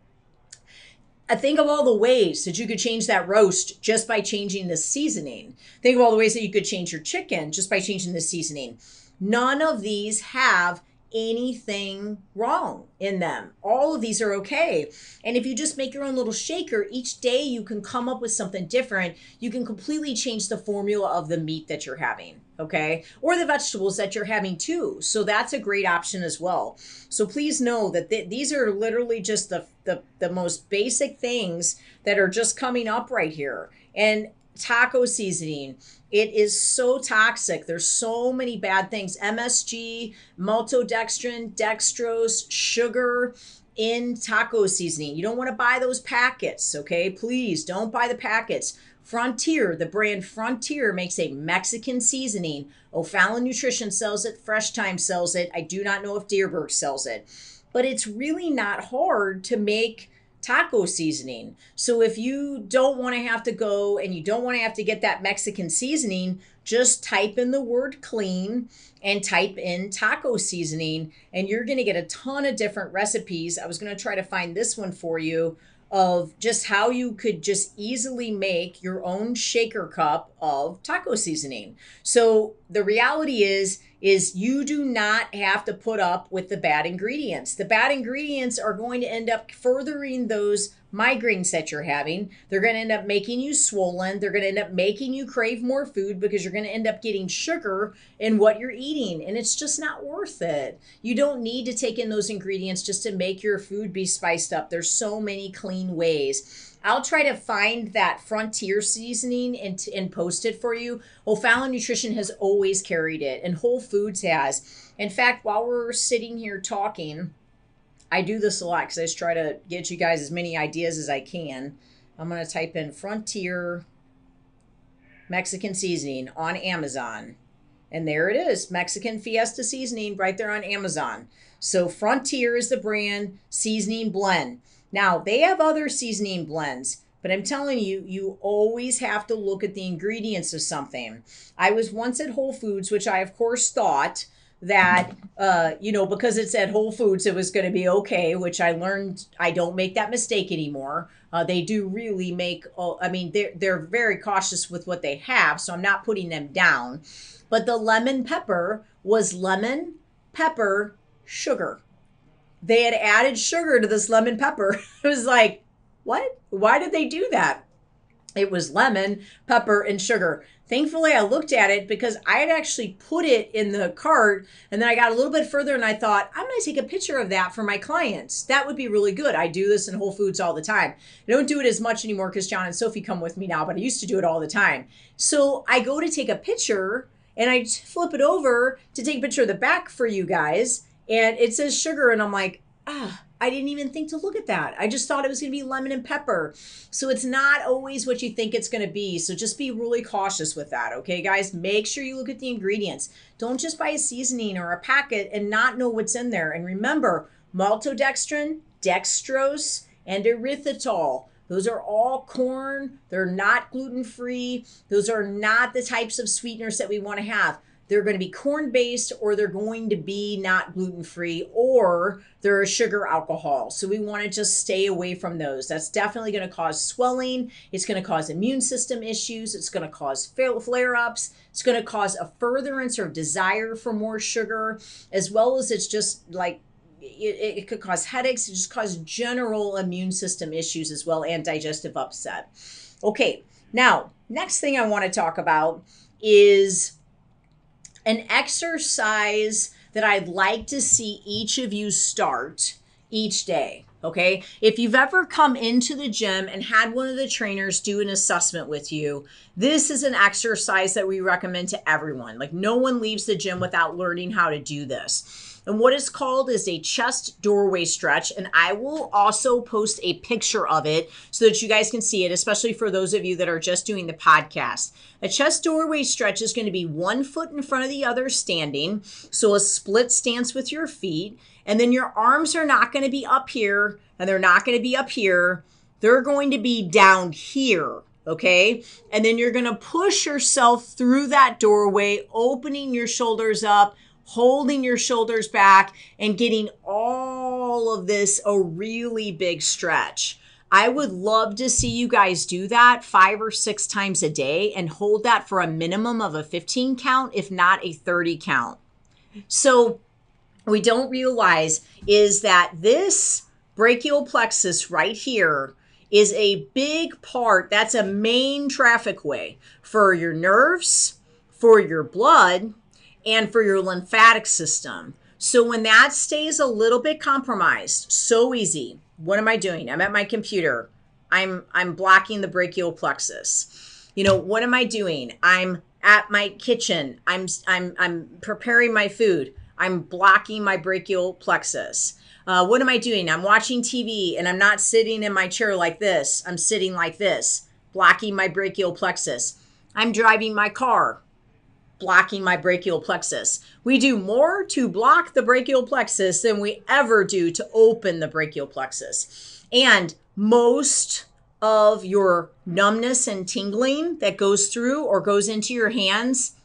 Think of all the ways that you could change that roast just by changing the seasoning. Think of all the ways that you could change your chicken just by changing the seasoning. None of these have anything wrong in them. All of these are okay. And if you just make your own little shaker, each day you can come up with something different. You can completely change the formula of the meat that you're having, okay? Or the vegetables that you're having too. So that's a great option as well. So please know that th- these are literally just the, the the most basic things that are just coming up right here. And taco seasoning. It is so toxic. There's so many bad things. MSG, maltodextrin, dextrose, sugar in taco seasoning. You don't want to buy those packets, okay? Please don't buy the packets. Frontier, the brand Frontier makes a Mexican seasoning. O'Fallon Nutrition sells it, Fresh Thyme sells it. I do not know if Dierberg sells it. But it's really not hard to make taco seasoning. So if you don't want to have to go and you don't want to have to get that Mexican seasoning, just type in the word clean and type in taco seasoning, and you're going to get a ton of different recipes. I was going to try to find this one for you of just how you could just easily make your own shaker cup of taco seasoning. So the reality is is you do not have to put up with the bad ingredients. The bad ingredients are going to end up furthering those migraines that you're having. They're going to end up making you swollen. They're going to end up making you crave more food because you're going to end up getting sugar in what you're eating. And it's just not worth it. You don't need to take in those ingredients just to make your food be spiced up. There's so many clean ways. I'll try to find that Frontier seasoning and, and post it for you. O'Fallon Nutrition has always carried it, and Whole Foods has. In fact, while we're sitting here talking, I do this a lot because I just try to get you guys as many ideas as I can. I'm going to type in Frontier Mexican seasoning on Amazon. And there it is Mexican Fiesta seasoning right there on Amazon. So Frontier is the brand seasoning blend. Now, they have other seasoning blends, but I'm telling you, you always have to look at the ingredients of something. I was once at Whole Foods, which I, of course, thought that uh, you know because it's at Whole Foods it was going to be okay, which I learned I don't make that mistake anymore. Uh, they do really make. Oh, I mean, they're they're very cautious with what they have, so I'm not putting them down. But the lemon pepper was lemon, pepper, sugar. They had added sugar to this lemon pepper. it was like, what? Why did they do that? It was lemon, pepper, and sugar. Thankfully, I looked at it because I had actually put it in the cart and then I got a little bit further and I thought, I'm going to take a picture of that for my clients. That would be really good. I do this in Whole Foods all the time. I don't do it as much anymore because John and Sophie come with me now, but I used to do it all the time. So I go to take a picture and I flip it over to take a picture of the back for you guys and it says sugar and I'm like, ah, I didn't even think to look at that. I just thought it was going to be lemon and pepper. So it's not always what you think it's going to be. So just be really cautious with that, okay, guys? Make sure you look at the ingredients. Don't just buy a seasoning or a packet and not know what's in there. And remember, maltodextrin, dextrose, and erythritol. Those are all corn. They're not gluten free. Those are not the types of sweeteners that we want to have they're going to be corn based or they're going to be not gluten free or they're a sugar alcohol. So we want to just stay away from those. That's definitely going to cause swelling. It's going to cause immune system issues. It's going to cause flare ups. It's going to cause a furtherance or desire for more sugar, as well as it's just like it, it, could cause headaches. It just cause general immune system issues as well and digestive upset. Okay, now, next thing I want to talk about is an exercise that I'd like to see each of you start each day. Okay. If you've ever come into the gym and had one of the trainers do an assessment with you, this is an exercise that we recommend to everyone. Like, no one leaves the gym without learning how to do this. And what is called is a chest doorway stretch. And I will also post a picture of it so that you guys can see it, especially for those of you that are just doing the podcast. A chest doorway stretch is going to be one foot in front of the other standing. So a split stance with your feet. And then your arms are not going to be up here and they're not going to be up here. They're going to be down here okay? And then you're gonna push yourself through that doorway, opening your shoulders up, holding your shoulders back and getting all of this a really big stretch. I would love to see you guys do that five or six times a day and hold that for a minimum of a 15 count, if not a 30 count. So, we don't realize is that this brachial plexus right here is a big part, that's a main traffic way for your nerves, for your blood, and for your lymphatic system. So when that stays a little bit compromised, so easy. What am I doing? I'm at my computer. I'm I'm blocking the brachial plexus. You know, what am I doing? I'm at my kitchen. I'm I'm I'm preparing my food. I'm blocking my brachial plexus. Uh, what am I doing? I'm watching TV and I'm not sitting in my chair like this. I'm sitting like this, blocking my brachial plexus. I'm driving my car blocking my brachial plexus. We do more to block the brachial plexus than we ever do to open the brachial plexus. And most of your numbness and tingling that goes through or goes into your hands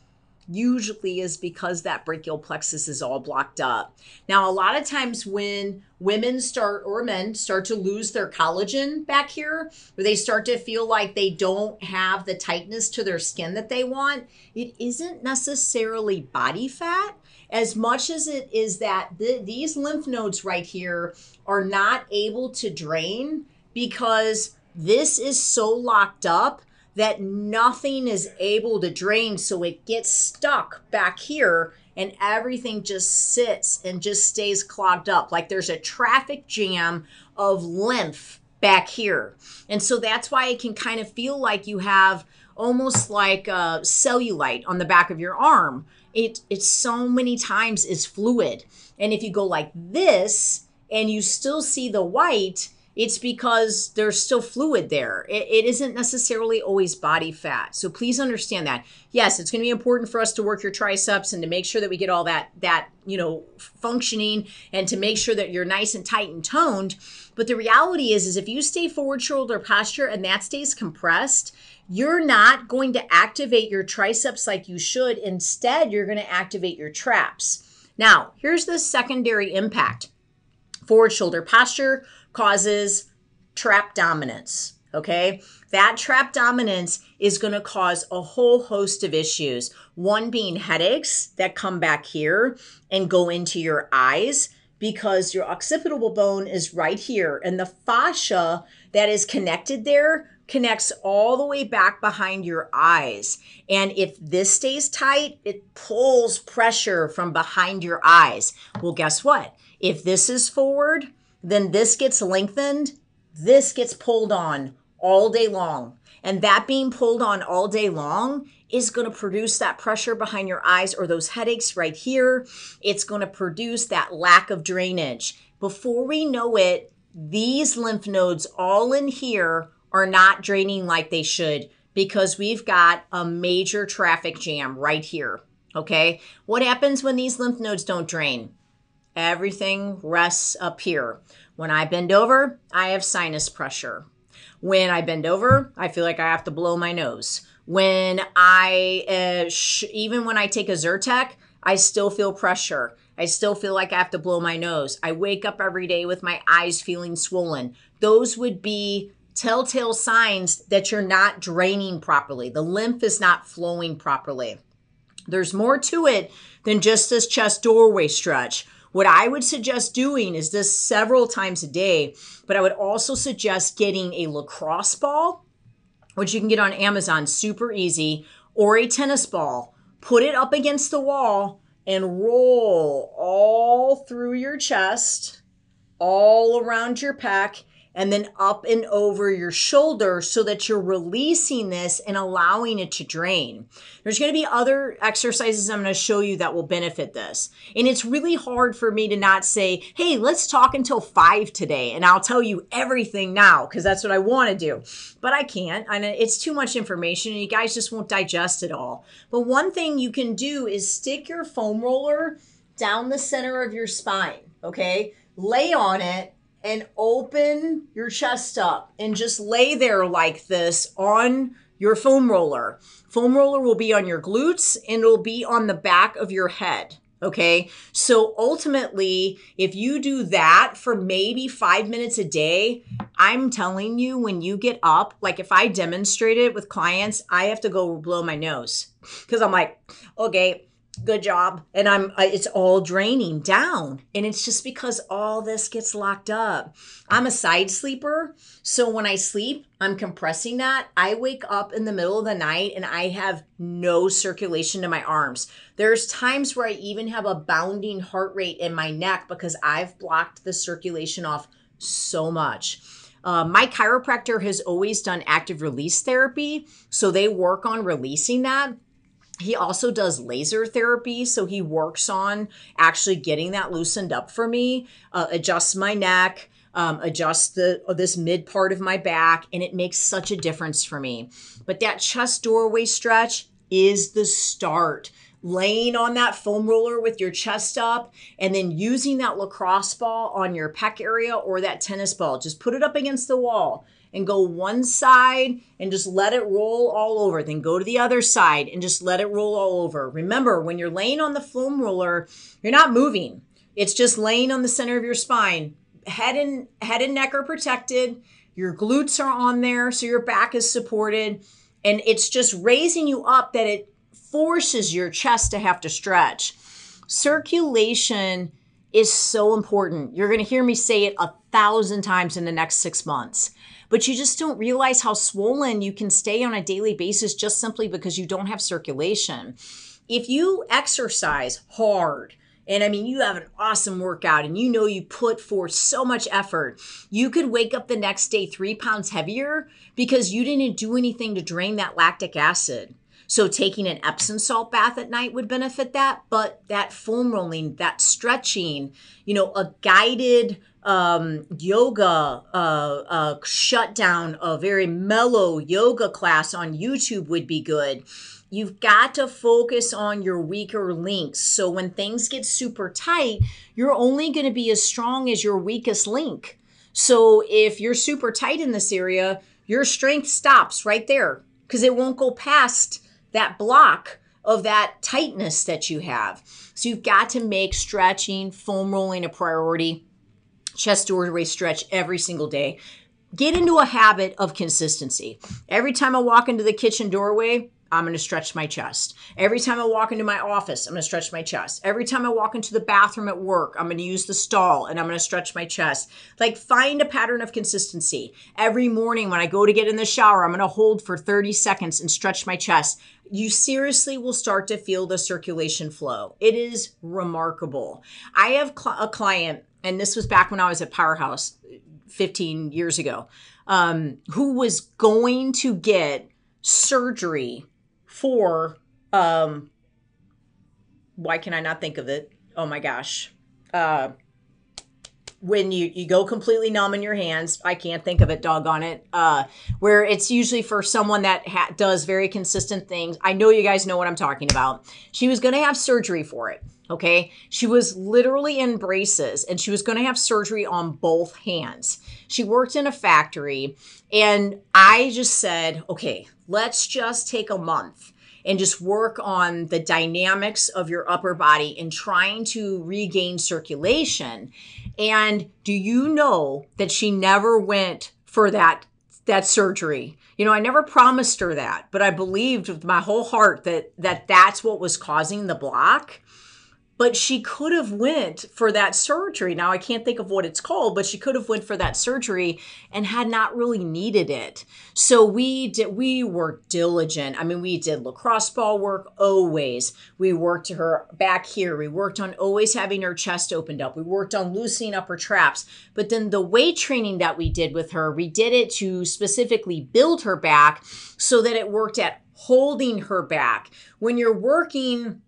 usually is because that brachial plexus is all blocked up. Now, a lot of times when women start or men start to lose their collagen back here, or they start to feel like they don't have the tightness to their skin that they want, it isn't necessarily body fat as much as it is that the, these lymph nodes right here are not able to drain because this is so locked up that nothing is able to drain. So it gets stuck back here and everything just sits and just stays clogged up. Like there's a traffic jam of lymph back here. And so that's why it can kind of feel like you have almost like a cellulite on the back of your arm. It it's so many times is fluid. And if you go like this and you still see the white, it's because there's still fluid there. It, it isn't necessarily always body fat. So please understand that. Yes, it's going to be important for us to work your triceps and to make sure that we get all that that you know functioning and to make sure that you're nice and tight and toned. But the reality is, is if you stay forward shoulder posture and that stays compressed, you're not going to activate your triceps like you should. Instead, you're going to activate your traps. Now, here's the secondary impact forward shoulder posture causes trap dominance. Okay. That trap dominance is going to cause a whole host of issues. One being headaches that come back here and go into your eyes because your occipital bone is right here and the fascia that is connected there connects all the way back behind your eyes. And if this stays tight, it pulls pressure from behind your eyes. Well, guess what? If this is forward, then this gets lengthened, this gets pulled on all day long. And that being pulled on all day long is going to produce that pressure behind your eyes or those headaches right here. It's going to produce that lack of drainage. Before we know it, these lymph nodes all in here are not draining like they should because we've got a major traffic jam right here. Okay. What happens when these lymph nodes don't drain? Everything rests up here. When I bend over, I have sinus pressure. When I bend over, I feel like I have to blow my nose. When I, uh, sh- even when I take a Zyrtec, I still feel pressure. I still feel like I have to blow my nose. I wake up every day with my eyes feeling swollen. Those would be telltale signs that you're not draining properly. The lymph is not flowing properly. There's more to it than just this chest doorway stretch. What I would suggest doing is this several times a day, but I would also suggest getting a lacrosse ball, which you can get on Amazon super easy, or a tennis ball. Put it up against the wall and roll all through your chest, all around your pec, and then up and over your shoulder so that you're releasing this and allowing it to drain. There's going to be other exercises I'm going to show you that will benefit this. And it's really hard for me to not say, hey, let's talk until five today and I'll tell you everything now because that's what I want to do. But I can't. And it's too much information and you guys just won't digest it all. But one thing you can do is stick your foam roller down the center of your spine, okay? Lay on it and open your chest up and just lay there like this on your foam roller. Foam roller will be on your glutes and it'll be on the back of your head. Okay. So ultimately, if you do that for maybe five minutes a day, I'm telling you, when you get up, like if I demonstrate it with clients, I have to go blow my nose because I'm like, okay, good job. And i'm it's all draining down. And it's just because all this gets locked up. I'm a side sleeper. So when i sleep i'm compressing that. I wake up in the middle of the night and i have no circulation to my arms. There's times where i even have a bounding heart rate in my neck because i've blocked the circulation off so much. Uh, my chiropractor has always done active release therapy so they work on releasing that he also does laser therapy, so he works on actually getting that loosened up for me, uh, adjusts my neck, um, adjust the uh, this mid part of my back, and it makes such a difference for me. But that chest doorway stretch is the start laying on that foam roller with your chest up and then using that lacrosse ball on your pec area or that tennis ball. Just put it up against the wall and go one side and just let it roll all over. Then go to the other side and just let it roll all over. Remember, when you're laying on the foam roller, you're not moving. It's just laying on the center of your spine. Head and head and neck are protected. Your glutes are on there so your back is supported and it's just raising you up that it forces your chest to have to stretch. Circulation is so important. You're going to hear me say it a thousand times in the next six months but you just don't realize how swollen you can stay on a daily basis just simply because you don't have circulation. If you exercise hard, and I mean, you have an awesome workout and you know you put forth so much effort. You could wake up the next day three pounds heavier because you didn't do anything to drain that lactic acid. So taking an Epsom salt bath at night would benefit that, but that foam rolling, that stretching, you know, a guided um, yoga uh, uh, shutdown, a very mellow yoga class on YouTube would be good. You've got to focus on your weaker links. So when things get super tight, you're only going to be as strong as your weakest link. So if you're super tight in this area, your strength stops right there because it won't go past that block of that tightness that you have. So you've got to make stretching, foam rolling a priority, chest doorway stretch every single day. Get into a habit of consistency. Every time I walk into the kitchen doorway, I'm going to stretch my chest. Every time I walk into my office, I'm going to stretch my chest. Every time I walk into the bathroom at work, I'm going to use the stall and I'm going to stretch my chest. Like find a pattern of consistency. Every morning when I go to get in the shower, I'm going to hold for 30 seconds and stretch my chest. You seriously will start to feel the circulation flow. It is remarkable. I have cl- a client, and this was back when I was at Powerhouse 15 years ago, um, who was going to get surgery for um why can I not think of it? Oh my gosh. Uh when you you go completely numb in your hands i can't think of it doggone it. Uh where it's usually for someone that ha- does very consistent things. I know you guys know what i'm talking about. She was going to have surgery for it okay? She was literally in braces and she was going to have surgery on both hands. She worked in a factory and i just said okay let's just take a month and just work on the dynamics of your upper body and trying to regain circulation. And do you know that she never went for that that surgery? You know, I never promised her that, but I believed with my whole heart that that that's what was causing the block but she could have went for that surgery. Now i can't think of what it's called but she could have went for that surgery and had not really needed it. So we did we were diligent. I mean we did lacrosse ball work always. We worked her back here. We worked on always having her chest opened up. We worked on loosening up her traps. But then the weight training that we did with her we did it to specifically build her back so that it worked at holding her back. When you're working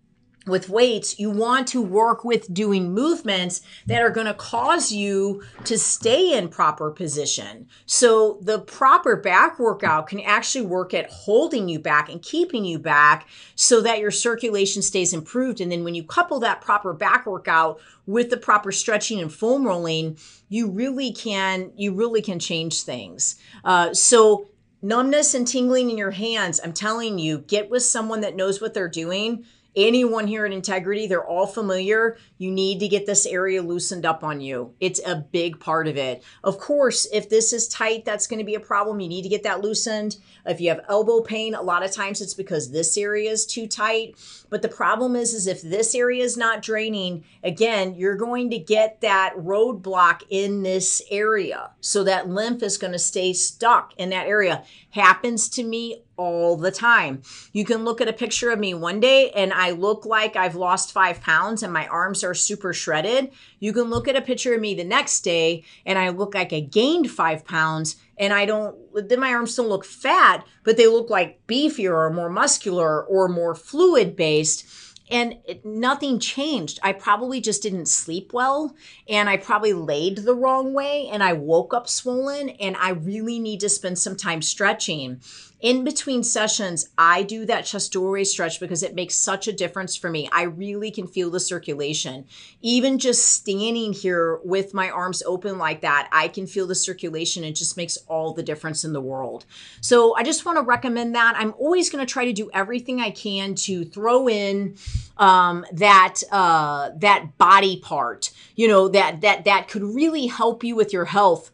with weights, you want to work with doing movements that are going to cause you to stay in proper position. So the proper back workout can actually work at holding you back and keeping you back so that your circulation stays improved. And then when you couple that proper back workout with the proper stretching and foam rolling, you really can, you really can change things. Uh, so numbness and tingling in your hands, I'm telling you, get with someone that knows what they're doing anyone here at Integrity, they're all familiar. You need to get this area loosened up on you. It's a big part of it. Of course, if this is tight, that's going to be a problem. You need to get that loosened. If you have elbow pain, a lot of times it's because this area is too tight. But the problem is, is if this area is not draining, again, you're going to get that roadblock in this area. So that lymph is going to stay stuck in that area. Happens to me all the time. You can look at a picture of me one day and I look like I've lost five pounds and my arms are super shredded. You can look at a picture of me the next day and I look like I gained five pounds and I don't, then my arms don't look fat, but they look like beefier or more muscular or more fluid based. And it, nothing changed. I probably just didn't sleep well and I probably laid the wrong way and I woke up swollen and I really need to spend some time stretching in between sessions, I do that chest doorway stretch because it makes such a difference for me. I really can feel the circulation. Even just standing here with my arms open like that, I can feel the circulation. It just makes all the difference in the world. So I just want to recommend that. I'm always going to try to do everything I can to throw in um, that uh, that body part, you know, that that that could really help you with your health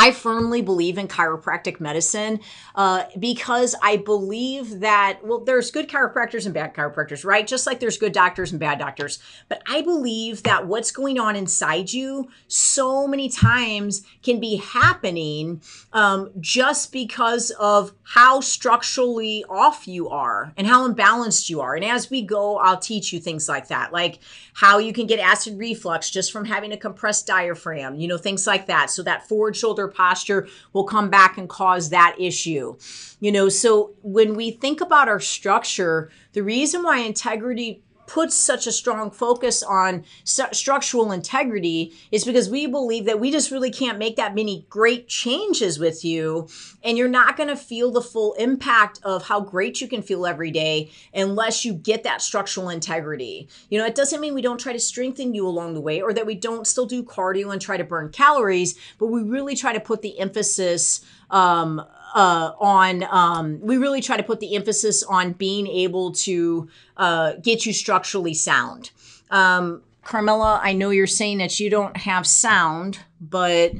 I firmly believe in chiropractic medicine uh, because I believe that, well, there's good chiropractors and bad chiropractors, right? Just like there's good doctors and bad doctors. But I believe that what's going on inside you so many times can be happening um, just because of how structurally off you are and how imbalanced you are. And as we go, I'll teach you things like that, like how you can get acid reflux just from having a compressed diaphragm, you know, things like that. So that forward shoulder posture will come back and cause that issue. You know, so when we think about our structure, the reason why integrity puts such a strong focus on st- structural integrity is because we believe that we just really can't make that many great changes with you and you're not going to feel the full impact of how great you can feel every day unless you get that structural integrity. You know, it doesn't mean we don't try to strengthen you along the way or that we don't still do cardio and try to burn calories, but we really try to put the emphasis um, uh, on um, we really try to put the emphasis on being able to uh, get you structurally sound. Um, Carmela, I know you're saying that you don't have sound, but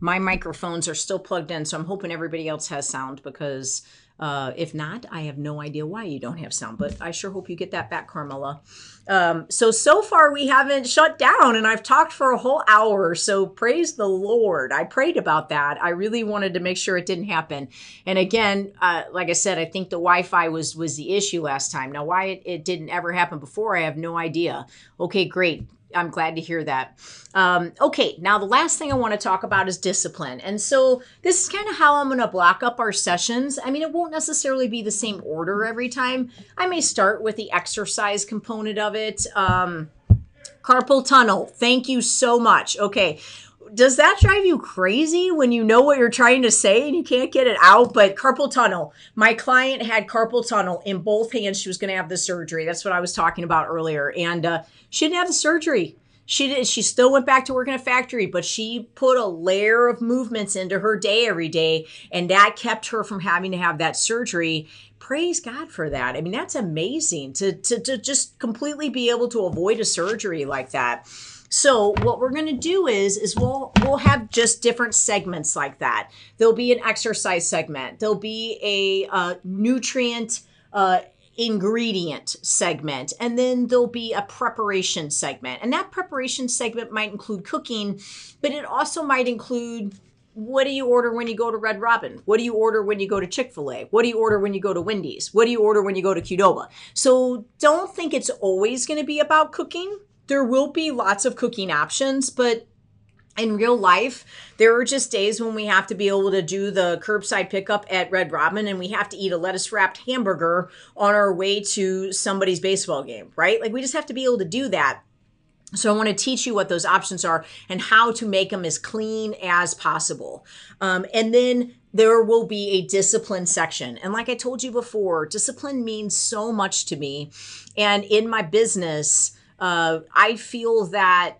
my microphones are still plugged in, so I'm hoping everybody else has sound because uh, if not, I have no idea why you don't have sound, but I sure hope you get that back, Carmela. Um, so, so far we haven't shut down and I've talked for a whole hour. So praise the Lord. I prayed about that. I really wanted to make sure it didn't happen. And again, uh, like I said, I think the Wi-Fi was, was the issue last time. Now, why it, it didn't ever happen before, I have no idea. Okay, great. I'm glad to hear that. Um, okay, now the last thing I want to talk about is discipline. And so this is kind of how I'm going to block up our sessions. I mean, it won't necessarily be the same order every time. I may start with the exercise component of it. Um, carpal tunnel, thank you so much. Okay, does that drive you crazy when you know what you're trying to say and you can't get it out? But carpal tunnel. My client had carpal tunnel in both hands. She was going to have the surgery. That's what I was talking about earlier. And uh, she didn't have the surgery. She did. She still went back to work in a factory, but she put a layer of movements into her day every day, and that kept her from having to have that surgery. Praise God for that. I mean, that's amazing to to, to just completely be able to avoid a surgery like that. So what we're going to do is is we'll we'll have just different segments like that. There'll be an exercise segment. There'll be a uh, nutrient uh, ingredient segment and then there'll be a preparation segment and that preparation segment might include cooking but it also might include what do you order when you go to Red Robin? What do you order when you go to Chick fil A? What do you order when you go to Wendy's? What do you order when you go to Qdoba? So don't think it's always going to be about cooking there will be lots of cooking options, but in real life, there are just days when we have to be able to do the curbside pickup at Red Robin and we have to eat a lettuce wrapped hamburger on our way to somebody's baseball game, right? Like we just have to be able to do that. So I want to teach you what those options are and how to make them as clean as possible. Um, and then there will be a discipline section. And like I told you before, discipline means so much to me. And in my business, uh, I feel that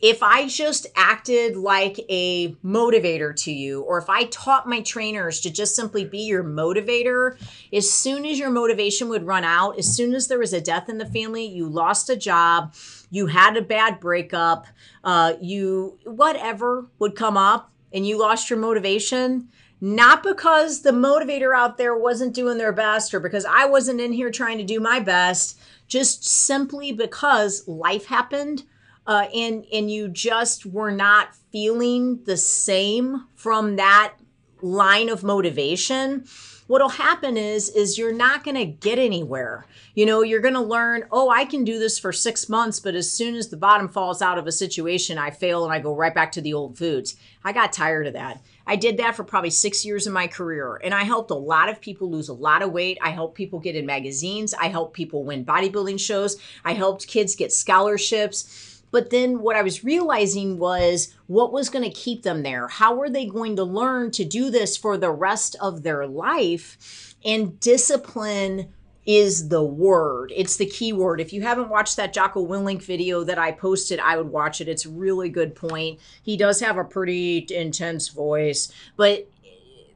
if I just acted like a motivator to you, or if I taught my trainers to just simply be your motivator, as soon as your motivation would run out, as soon as there was a death in the family, you lost a job, you had a bad breakup, uh, you whatever would come up, and you lost your motivation, not because the motivator out there wasn't doing their best or because I wasn't in here trying to do my best, just simply because life happened uh, and and you just were not feeling the same from that line of motivation, what'll happen is is you're not going to get anywhere. You know you're going to learn oh i can do this for six months but as soon as the bottom falls out of a situation i fail and i go right back to the old foods. I got tired of that i did that for probably six years of my career and i helped a lot of people lose a lot of weight i helped people get in magazines i helped people win bodybuilding shows i helped kids get scholarships but then what I was realizing was what was going to keep them there? How were they going to learn to do this for the rest of their life? And discipline is the word. It's the key word. If you haven't watched that Jocko Willink video that I posted, I would watch it. It's a really good point. He does have a pretty intense voice, but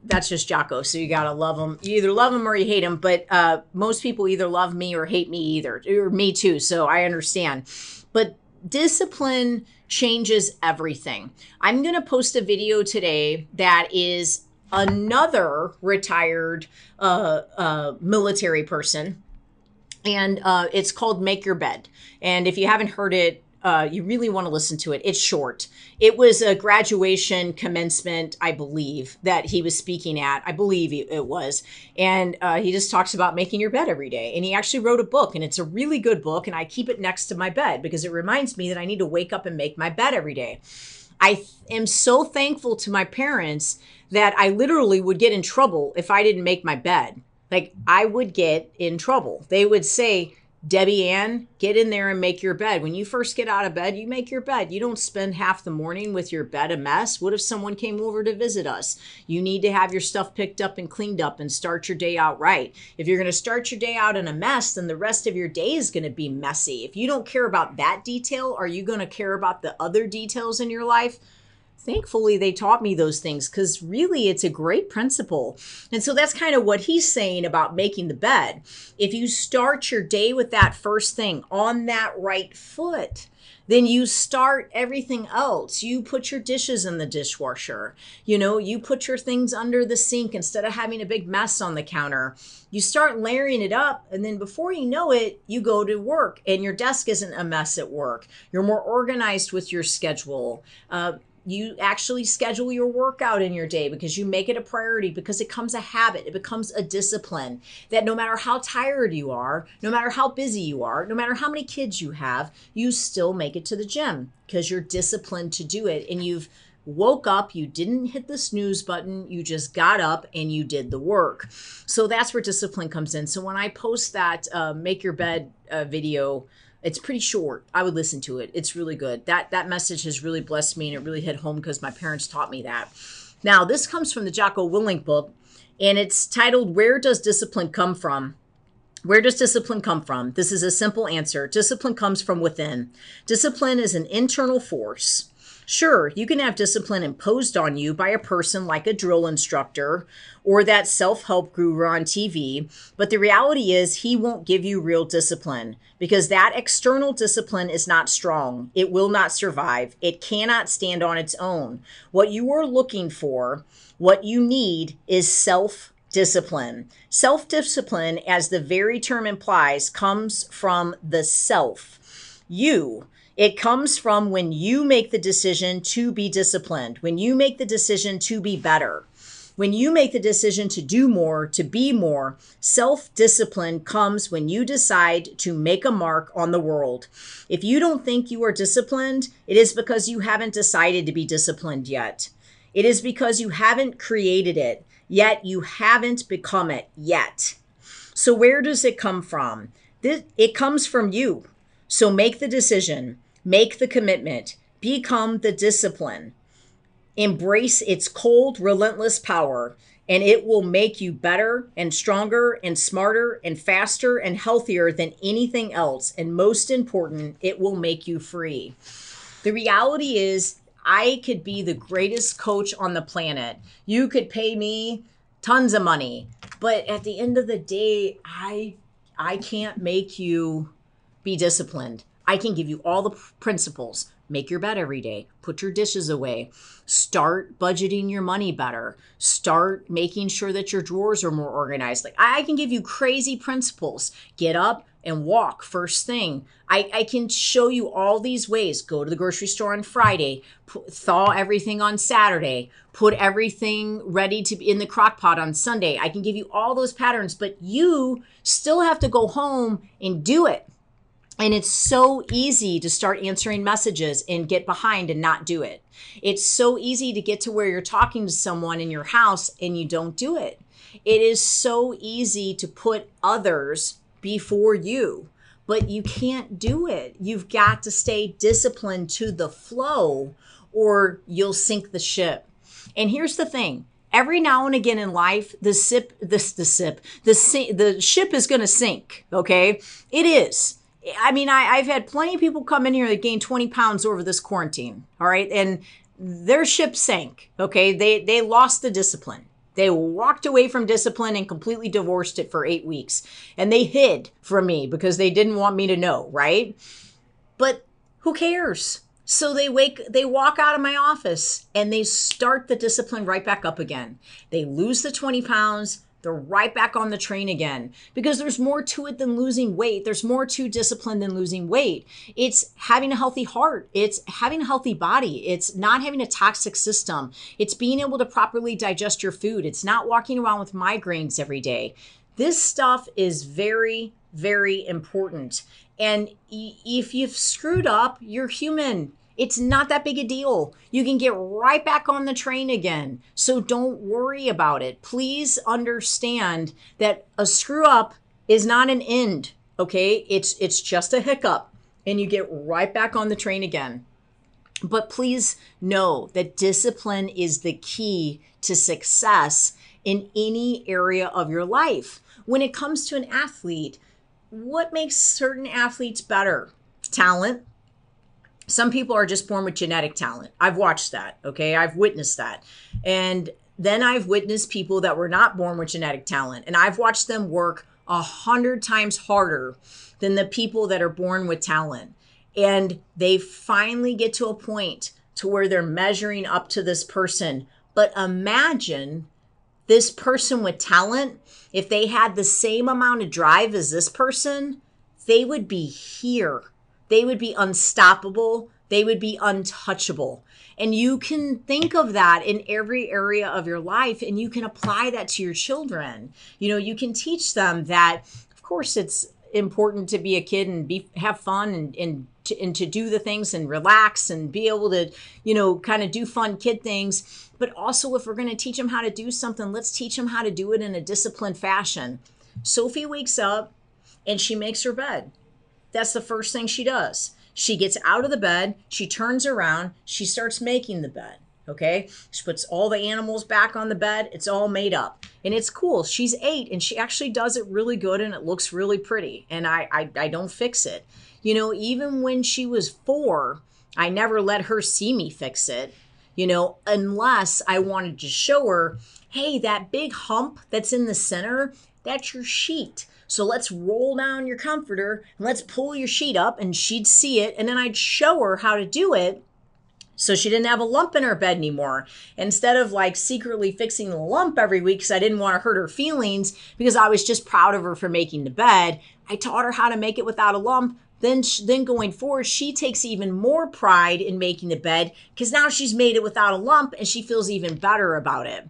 that's just Jocko. So you gotta love him. You either love him or you hate him. But uh, most people either love me or hate me either, or me too. So I understand. But discipline changes everything. I'm to post a video today that is another retired uh, uh, military person. And uh, it's called Make Your Bed. And if you haven't heard it, uh, you really want to listen to it. It's short. It was a graduation commencement, I believe, that he was speaking at. I believe it was. And uh, he just talks about making your bed every day. And he actually wrote a book, and it's a really good book. And I keep it next to my bed because it reminds me that I need to wake up and make my bed every day. I th- am so thankful to my parents that I literally would get in trouble if I didn't make my bed. Like, I would get in trouble. They would say, Debbie Ann, get in there and make your bed. When you first get out of bed, you make your bed. You don't spend half the morning with your bed a mess. What if someone came over to visit us? You need to have your stuff picked up and cleaned up and start your day out right. If you're going to start your day out in a mess, then the rest of your day is going to be messy. If you don't care about that detail, are you going to care about the other details in your life? Thankfully they taught me those things because really it's a great principle. And so that's kind of what he's saying about making the bed. If you start your day with that first thing on that right foot, then you start everything else. You put your dishes in the dishwasher. You know, you put your things under the sink instead of having a big mess on the counter. You start layering it up, and then before you know it, you go to work and your desk isn't a mess at work. You're more organized with your schedule. Uh, you actually schedule your workout in your day because you make it a priority because it becomes a habit it becomes a discipline that no matter how tired you are no matter how busy you are no matter how many kids you have you still make it to the gym because you're disciplined to do it and you've woke up, you didn't hit the snooze button, you just got up and you did the work. So that's where discipline comes in. So when I post that uh, make your bed uh, video, it's pretty short. I would listen to it. It's really good. That that message has really blessed me and it really hit home because my parents taught me that. Now, this comes from the Jocko Willink book and it's titled Where Does Discipline Come From? Where does discipline come from? This is a simple answer. Discipline comes from within. Discipline is an internal force Sure, you can have discipline imposed on you by a person like a drill instructor or that self help guru on TV, but the reality is he won't give you real discipline because that external discipline is not strong. It will not survive, it cannot stand on its own. What you are looking for, what you need, is self discipline. Self discipline, as the very term implies, comes from the self. You, it comes from when you make the decision to be disciplined, when you make the decision to be better, when you make the decision to do more, to be more. Self discipline comes when you decide to make a mark on the world. If you don't think you are disciplined, it is because you haven't decided to be disciplined yet. It is because you haven't created it, yet you haven't become it yet. So, where does it come from? It comes from you. So, make the decision. Make the commitment, become the discipline, embrace its cold, relentless power, and it will make you better and stronger and smarter and faster and healthier than anything else. And most important, it will make you free. The reality is, I could be the greatest coach on the planet. You could pay me tons of money, but at the end of the day, I I can't make you be disciplined. I can give you all the principles, Make your bed every day. Put your dishes away. Start budgeting your money better. Start making sure that your drawers are more organized. Like I can give you crazy principles. Get up and walk first thing. I, I can show you all these ways. Go to the grocery store on Friday, put, thaw everything on Saturday, put everything ready to be in the crock pot on Sunday. I can give you all those patterns, but you still have to go home and do it. And it's so easy to start answering messages and get behind and not do it. It's so easy to get to where you're talking to someone in your house and you don't do it. It is so easy to put others before you, but you can't do it. You've got to stay disciplined to the flow or you'll sink the ship. And here's the thing every now and again in life, the sip, this, the sip, the, the ship is going to sink. Okay. It is I mean, I, I've had plenty of people come in here that gained 20 pounds over this quarantine. All right. And their ship sank. Okay. They, they lost the discipline. They walked away from discipline and completely divorced it for eight weeks. And they hid from me because they didn't want me to know. Right. But who cares? So they wake, they walk out of my office and they start the discipline right back up again. They lose the 20 pounds they're right back on the train again because there's more to it than losing weight. There's more to discipline than losing weight. It's having a healthy heart. It's having a healthy body. It's not having a toxic system. It's being able to properly digest your food. It's not walking around with migraines every day. This stuff is very, very important. And if you've screwed up, you're human. It's not that big a deal. You can get right back on the train again. So don't worry about it. Please understand that a screw up is not an end, okay? It's it's just a hiccup and you get right back on the train again. But please know that discipline is the key to success in any area of your life. When it comes to an athlete, what makes certain athletes better? Talent, some people are just born with genetic talent. I've watched that. Okay. I've witnessed that. And then I've witnessed people that were not born with genetic talent. And I've watched them work a hundred times harder than the people that are born with talent. And they finally get to a point to where they're measuring up to this person. But imagine this person with talent, if they had the same amount of drive as this person, they would be here they would be unstoppable. They would be untouchable. And you can think of that in every area of your life and you can apply that to your children. You know, you can teach them that, of course, it's important to be a kid and be have fun and, and to, and to do the things and relax and be able to, you know, kind of do fun kid things. But also, if we're going to teach them how to do something, let's teach them how to do it in a disciplined fashion. Sophie wakes up and she makes her bed. That's the first thing she does. She gets out of the bed, she turns around, she starts making the bed. Okay. She puts all the animals back on the bed. It's all made up. And it's cool. She's eight and she actually does it really good and it looks really pretty. And I, I, I don't fix it. You know, even when she was four, I never let her see me fix it, you know, unless I wanted to show her, hey, that big hump that's in the center, that's your sheet. So let's roll down your comforter and let's pull your sheet up and she'd see it. And then I'd show her how to do it. So she didn't have a lump in her bed anymore. Instead of like secretly fixing the lump every week because I didn't want to hurt her feelings because I was just proud of her for making the bed, I taught her how to make it without a lump then then going forward she takes even more pride in making the bed because now she's made it without a lump and she feels even better about it.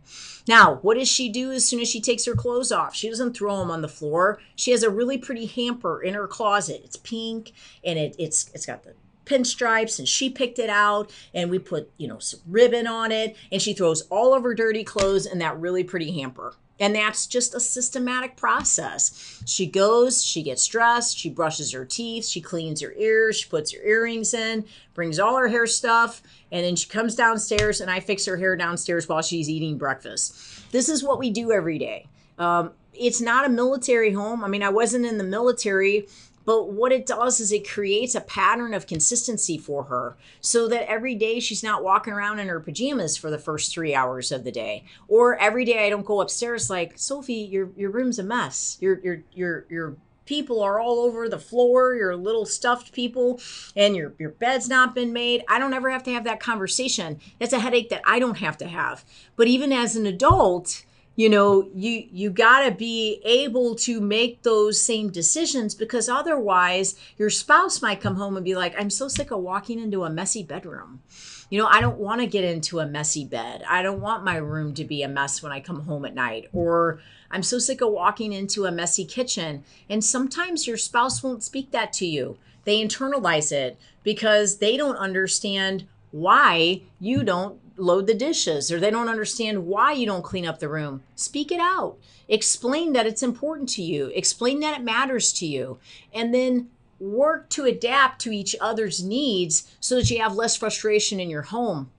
Now what does she do as soon as she takes her clothes off? She doesn't throw them on the floor. She has a really pretty hamper in her closet. It's pink and it, it's it's got the pinstripes and she picked it out and we put you know some ribbon on it and she throws all of her dirty clothes in that really pretty hamper and that's just a systematic process. She goes, she gets dressed, she brushes her teeth, she cleans her ears, she puts her earrings in, brings all her hair stuff, and then she comes downstairs and I fix her hair downstairs while she's eating breakfast. This is what we do every day. Um, it's not a military home. I mean, I wasn't in the military, but what it does is it creates a pattern of consistency for her so that every day she's not walking around in her pajamas for the first three hours of the day. Or every day I don't go upstairs like, Sophie, your your room's a mess. Your your your your people are all over the floor, your little stuffed people, and your, your bed's not been made. I don't ever have to have that conversation. That's a headache that I don't have to have. But even as an adult, you know you you got to be able to make those same decisions because otherwise your spouse might come home and be like i'm so sick of walking into a messy bedroom. You know i don't want to get into a messy bed. I don't want my room to be a mess when i come home at night. Or i'm so sick of walking into a messy kitchen. And sometimes your spouse won't speak that to you. They internalize it because they don't understand why you don't load the dishes or they don't understand why you don't clean up the room. Speak it out. Explain that it's important to you. Explain that it matters to you. And then work to adapt to each other's needs so that you have less frustration in your home.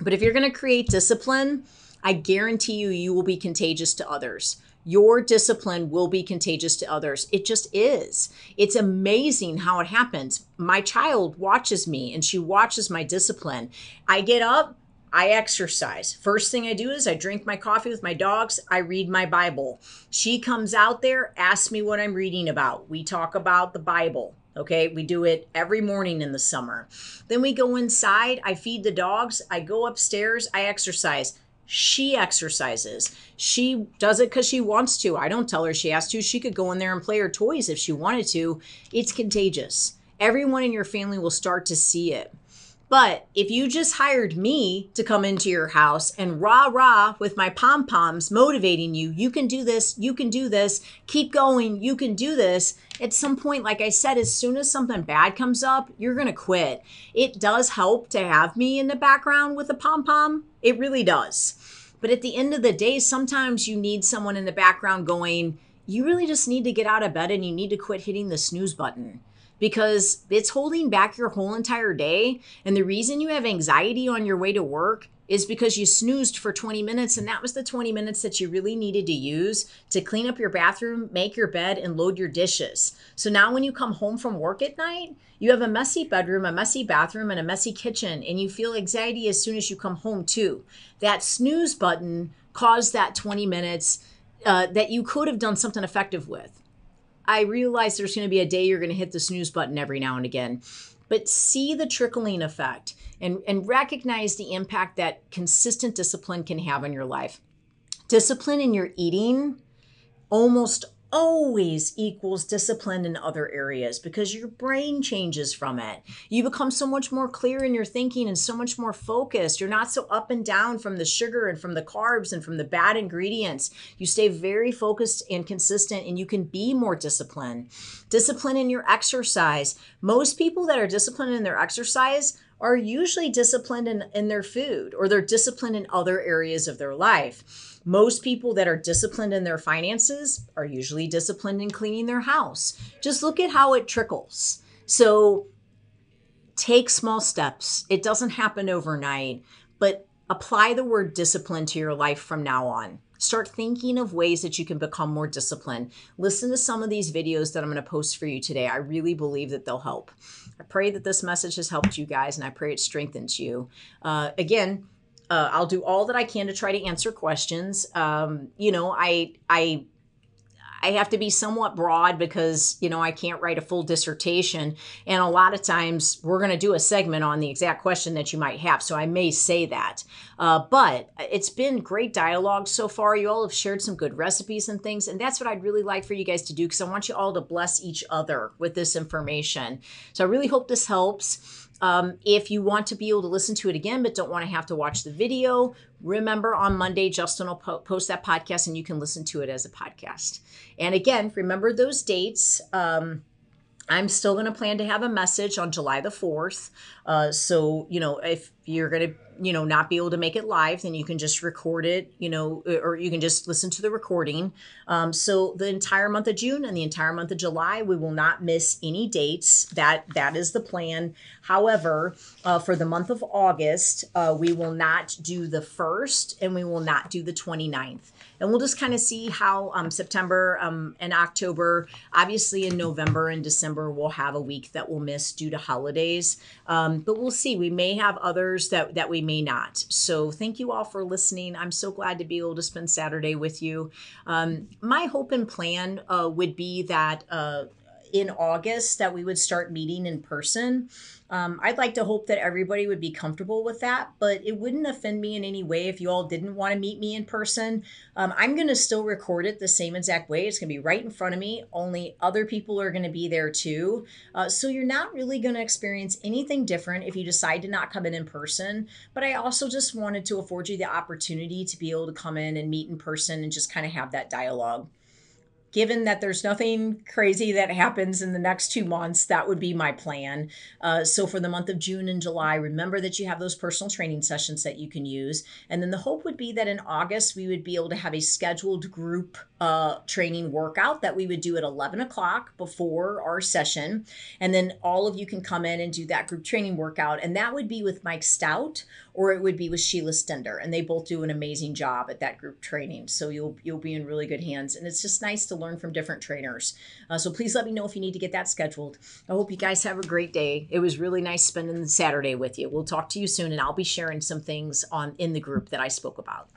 But if you're going to create discipline, I guarantee you, you will be contagious to others your discipline will be contagious to others. It just is. It's amazing how it happens. My child watches me and she watches my discipline. I get up, I exercise. First thing I do is I drink my coffee with my dogs. I read my Bible. She comes out there, asks me what I'm reading about. We talk about the Bible. Okay, we do it every morning in the summer. Then we go inside. I feed the dogs. I go upstairs. I exercise. She exercises. She does it because she wants to. I don't tell her she has to. She could go in there and play her toys if she wanted to. It's contagious. Everyone in your family will start to see it. But if you just hired me to come into your house and rah rah with my pom poms motivating you, you can do this, you can do this, keep going, you can do this. At some point, like I said, as soon as something bad comes up, you're going to quit. It does help to have me in the background with a pom pom. It really does. But at the end of the day, sometimes you need someone in the background going, you really just need to get out of bed and you need to quit hitting the snooze button because it's holding back your whole entire day. And the reason you have anxiety on your way to work is because you snoozed for 20 minutes and that was the 20 minutes that you really needed to use to clean up your bathroom, make your bed, and load your dishes. So now when you come home from work at night, you have a messy bedroom, a messy bathroom, and a messy kitchen, and you feel anxiety as soon as you come home too. That snooze button caused that 20 minutes uh, that you could have done something effective with. I realize there's going to be a day you're going to hit the snooze button every now and again, but see the trickling effect and, and recognize the impact that consistent discipline can have on your life. Discipline in your eating almost always equals discipline in other areas because your brain changes from it. You become so much more clear in your thinking and so much more focused. You're not so up and down from the sugar and from the carbs and from the bad ingredients. You stay very focused and consistent and you can be more disciplined. Discipline in your exercise. Most people that are disciplined in their exercise are usually disciplined in, in their food or they're disciplined in other areas of their life. Most people that are disciplined in their finances are usually disciplined in cleaning their house. Just look at how it trickles. So take small steps. It doesn't happen overnight, but apply the word discipline to your life from now on. Start thinking of ways that you can become more disciplined. Listen to some of these videos that I'm going to post for you today. I really believe that they'll help. I pray that this message has helped you guys and I pray it strengthens you. Uh, again, uh, I'll do all that I can to try to answer questions. Um, you know, I I I have to be somewhat broad because, you know, I can't write a full dissertation. And a lot of times we're going to do a segment on the exact question that you might have. So I may say that. Uh, but it's been great dialogue so far. You all have shared some good recipes and things. And that's what I'd really like for you guys to do because I want you all to bless each other with this information. So I really hope this helps. Um, if you want to be able to listen to it again but don't want to have to watch the video, remember on Monday, Justin will po- post that podcast and you can listen to it as a podcast. And again, remember those dates. Um, I'm still going to plan to have a message on July the 4th. Uh, so, you know, if you're going to you know not be able to make it live then you can just record it you know or you can just listen to the recording. Um, so the entire month of june and the entire month of july we will not miss any dates. That that is the plan. However uh, for the month of august uh, we will not do the first and we will not do the 29th and we'll just kind of see how um, September um, and October, obviously in November and December, we'll have a week that we'll miss due to holidays. Um, but we'll see. We may have others that, that we may not. So thank you all for listening. I'm so glad to be able to spend Saturday with you. Um, my hope and plan uh, would be that uh, in August that we would start meeting in person. Um, I'd like to hope that everybody would be comfortable with that, but it wouldn't offend me in any way if you all didn't want to meet me in person. Um, I'm going to still record it the same exact way. It's going to be right in front of me, only other people are going to be there too. Uh, so you're not really going to experience anything different if you decide to not come in in person. But I also just wanted to afford you the opportunity to be able to come in and meet in person and just kind of have that dialogue given that there's nothing crazy that happens in the next two months, that would be my plan. Uh, so for the month of June and July, remember that you have those personal training sessions that you can use. And then the hope would be that in August, we would be able to have a scheduled group uh, training workout that we would do at 11 o'clock before our session. And then all of you can come in and do that group training workout. And that would be with Mike Stout or it would be with Sheila Stender. And they both do an amazing job at that group training. So you'll, you'll be in really good hands. And it's just nice to learn from different trainers. Uh, so please let me know if you need to get that scheduled. I hope you guys have a great day. It was really nice spending Saturday with you. We'll talk to you soon, and I'll be sharing some things on in the group that I spoke about.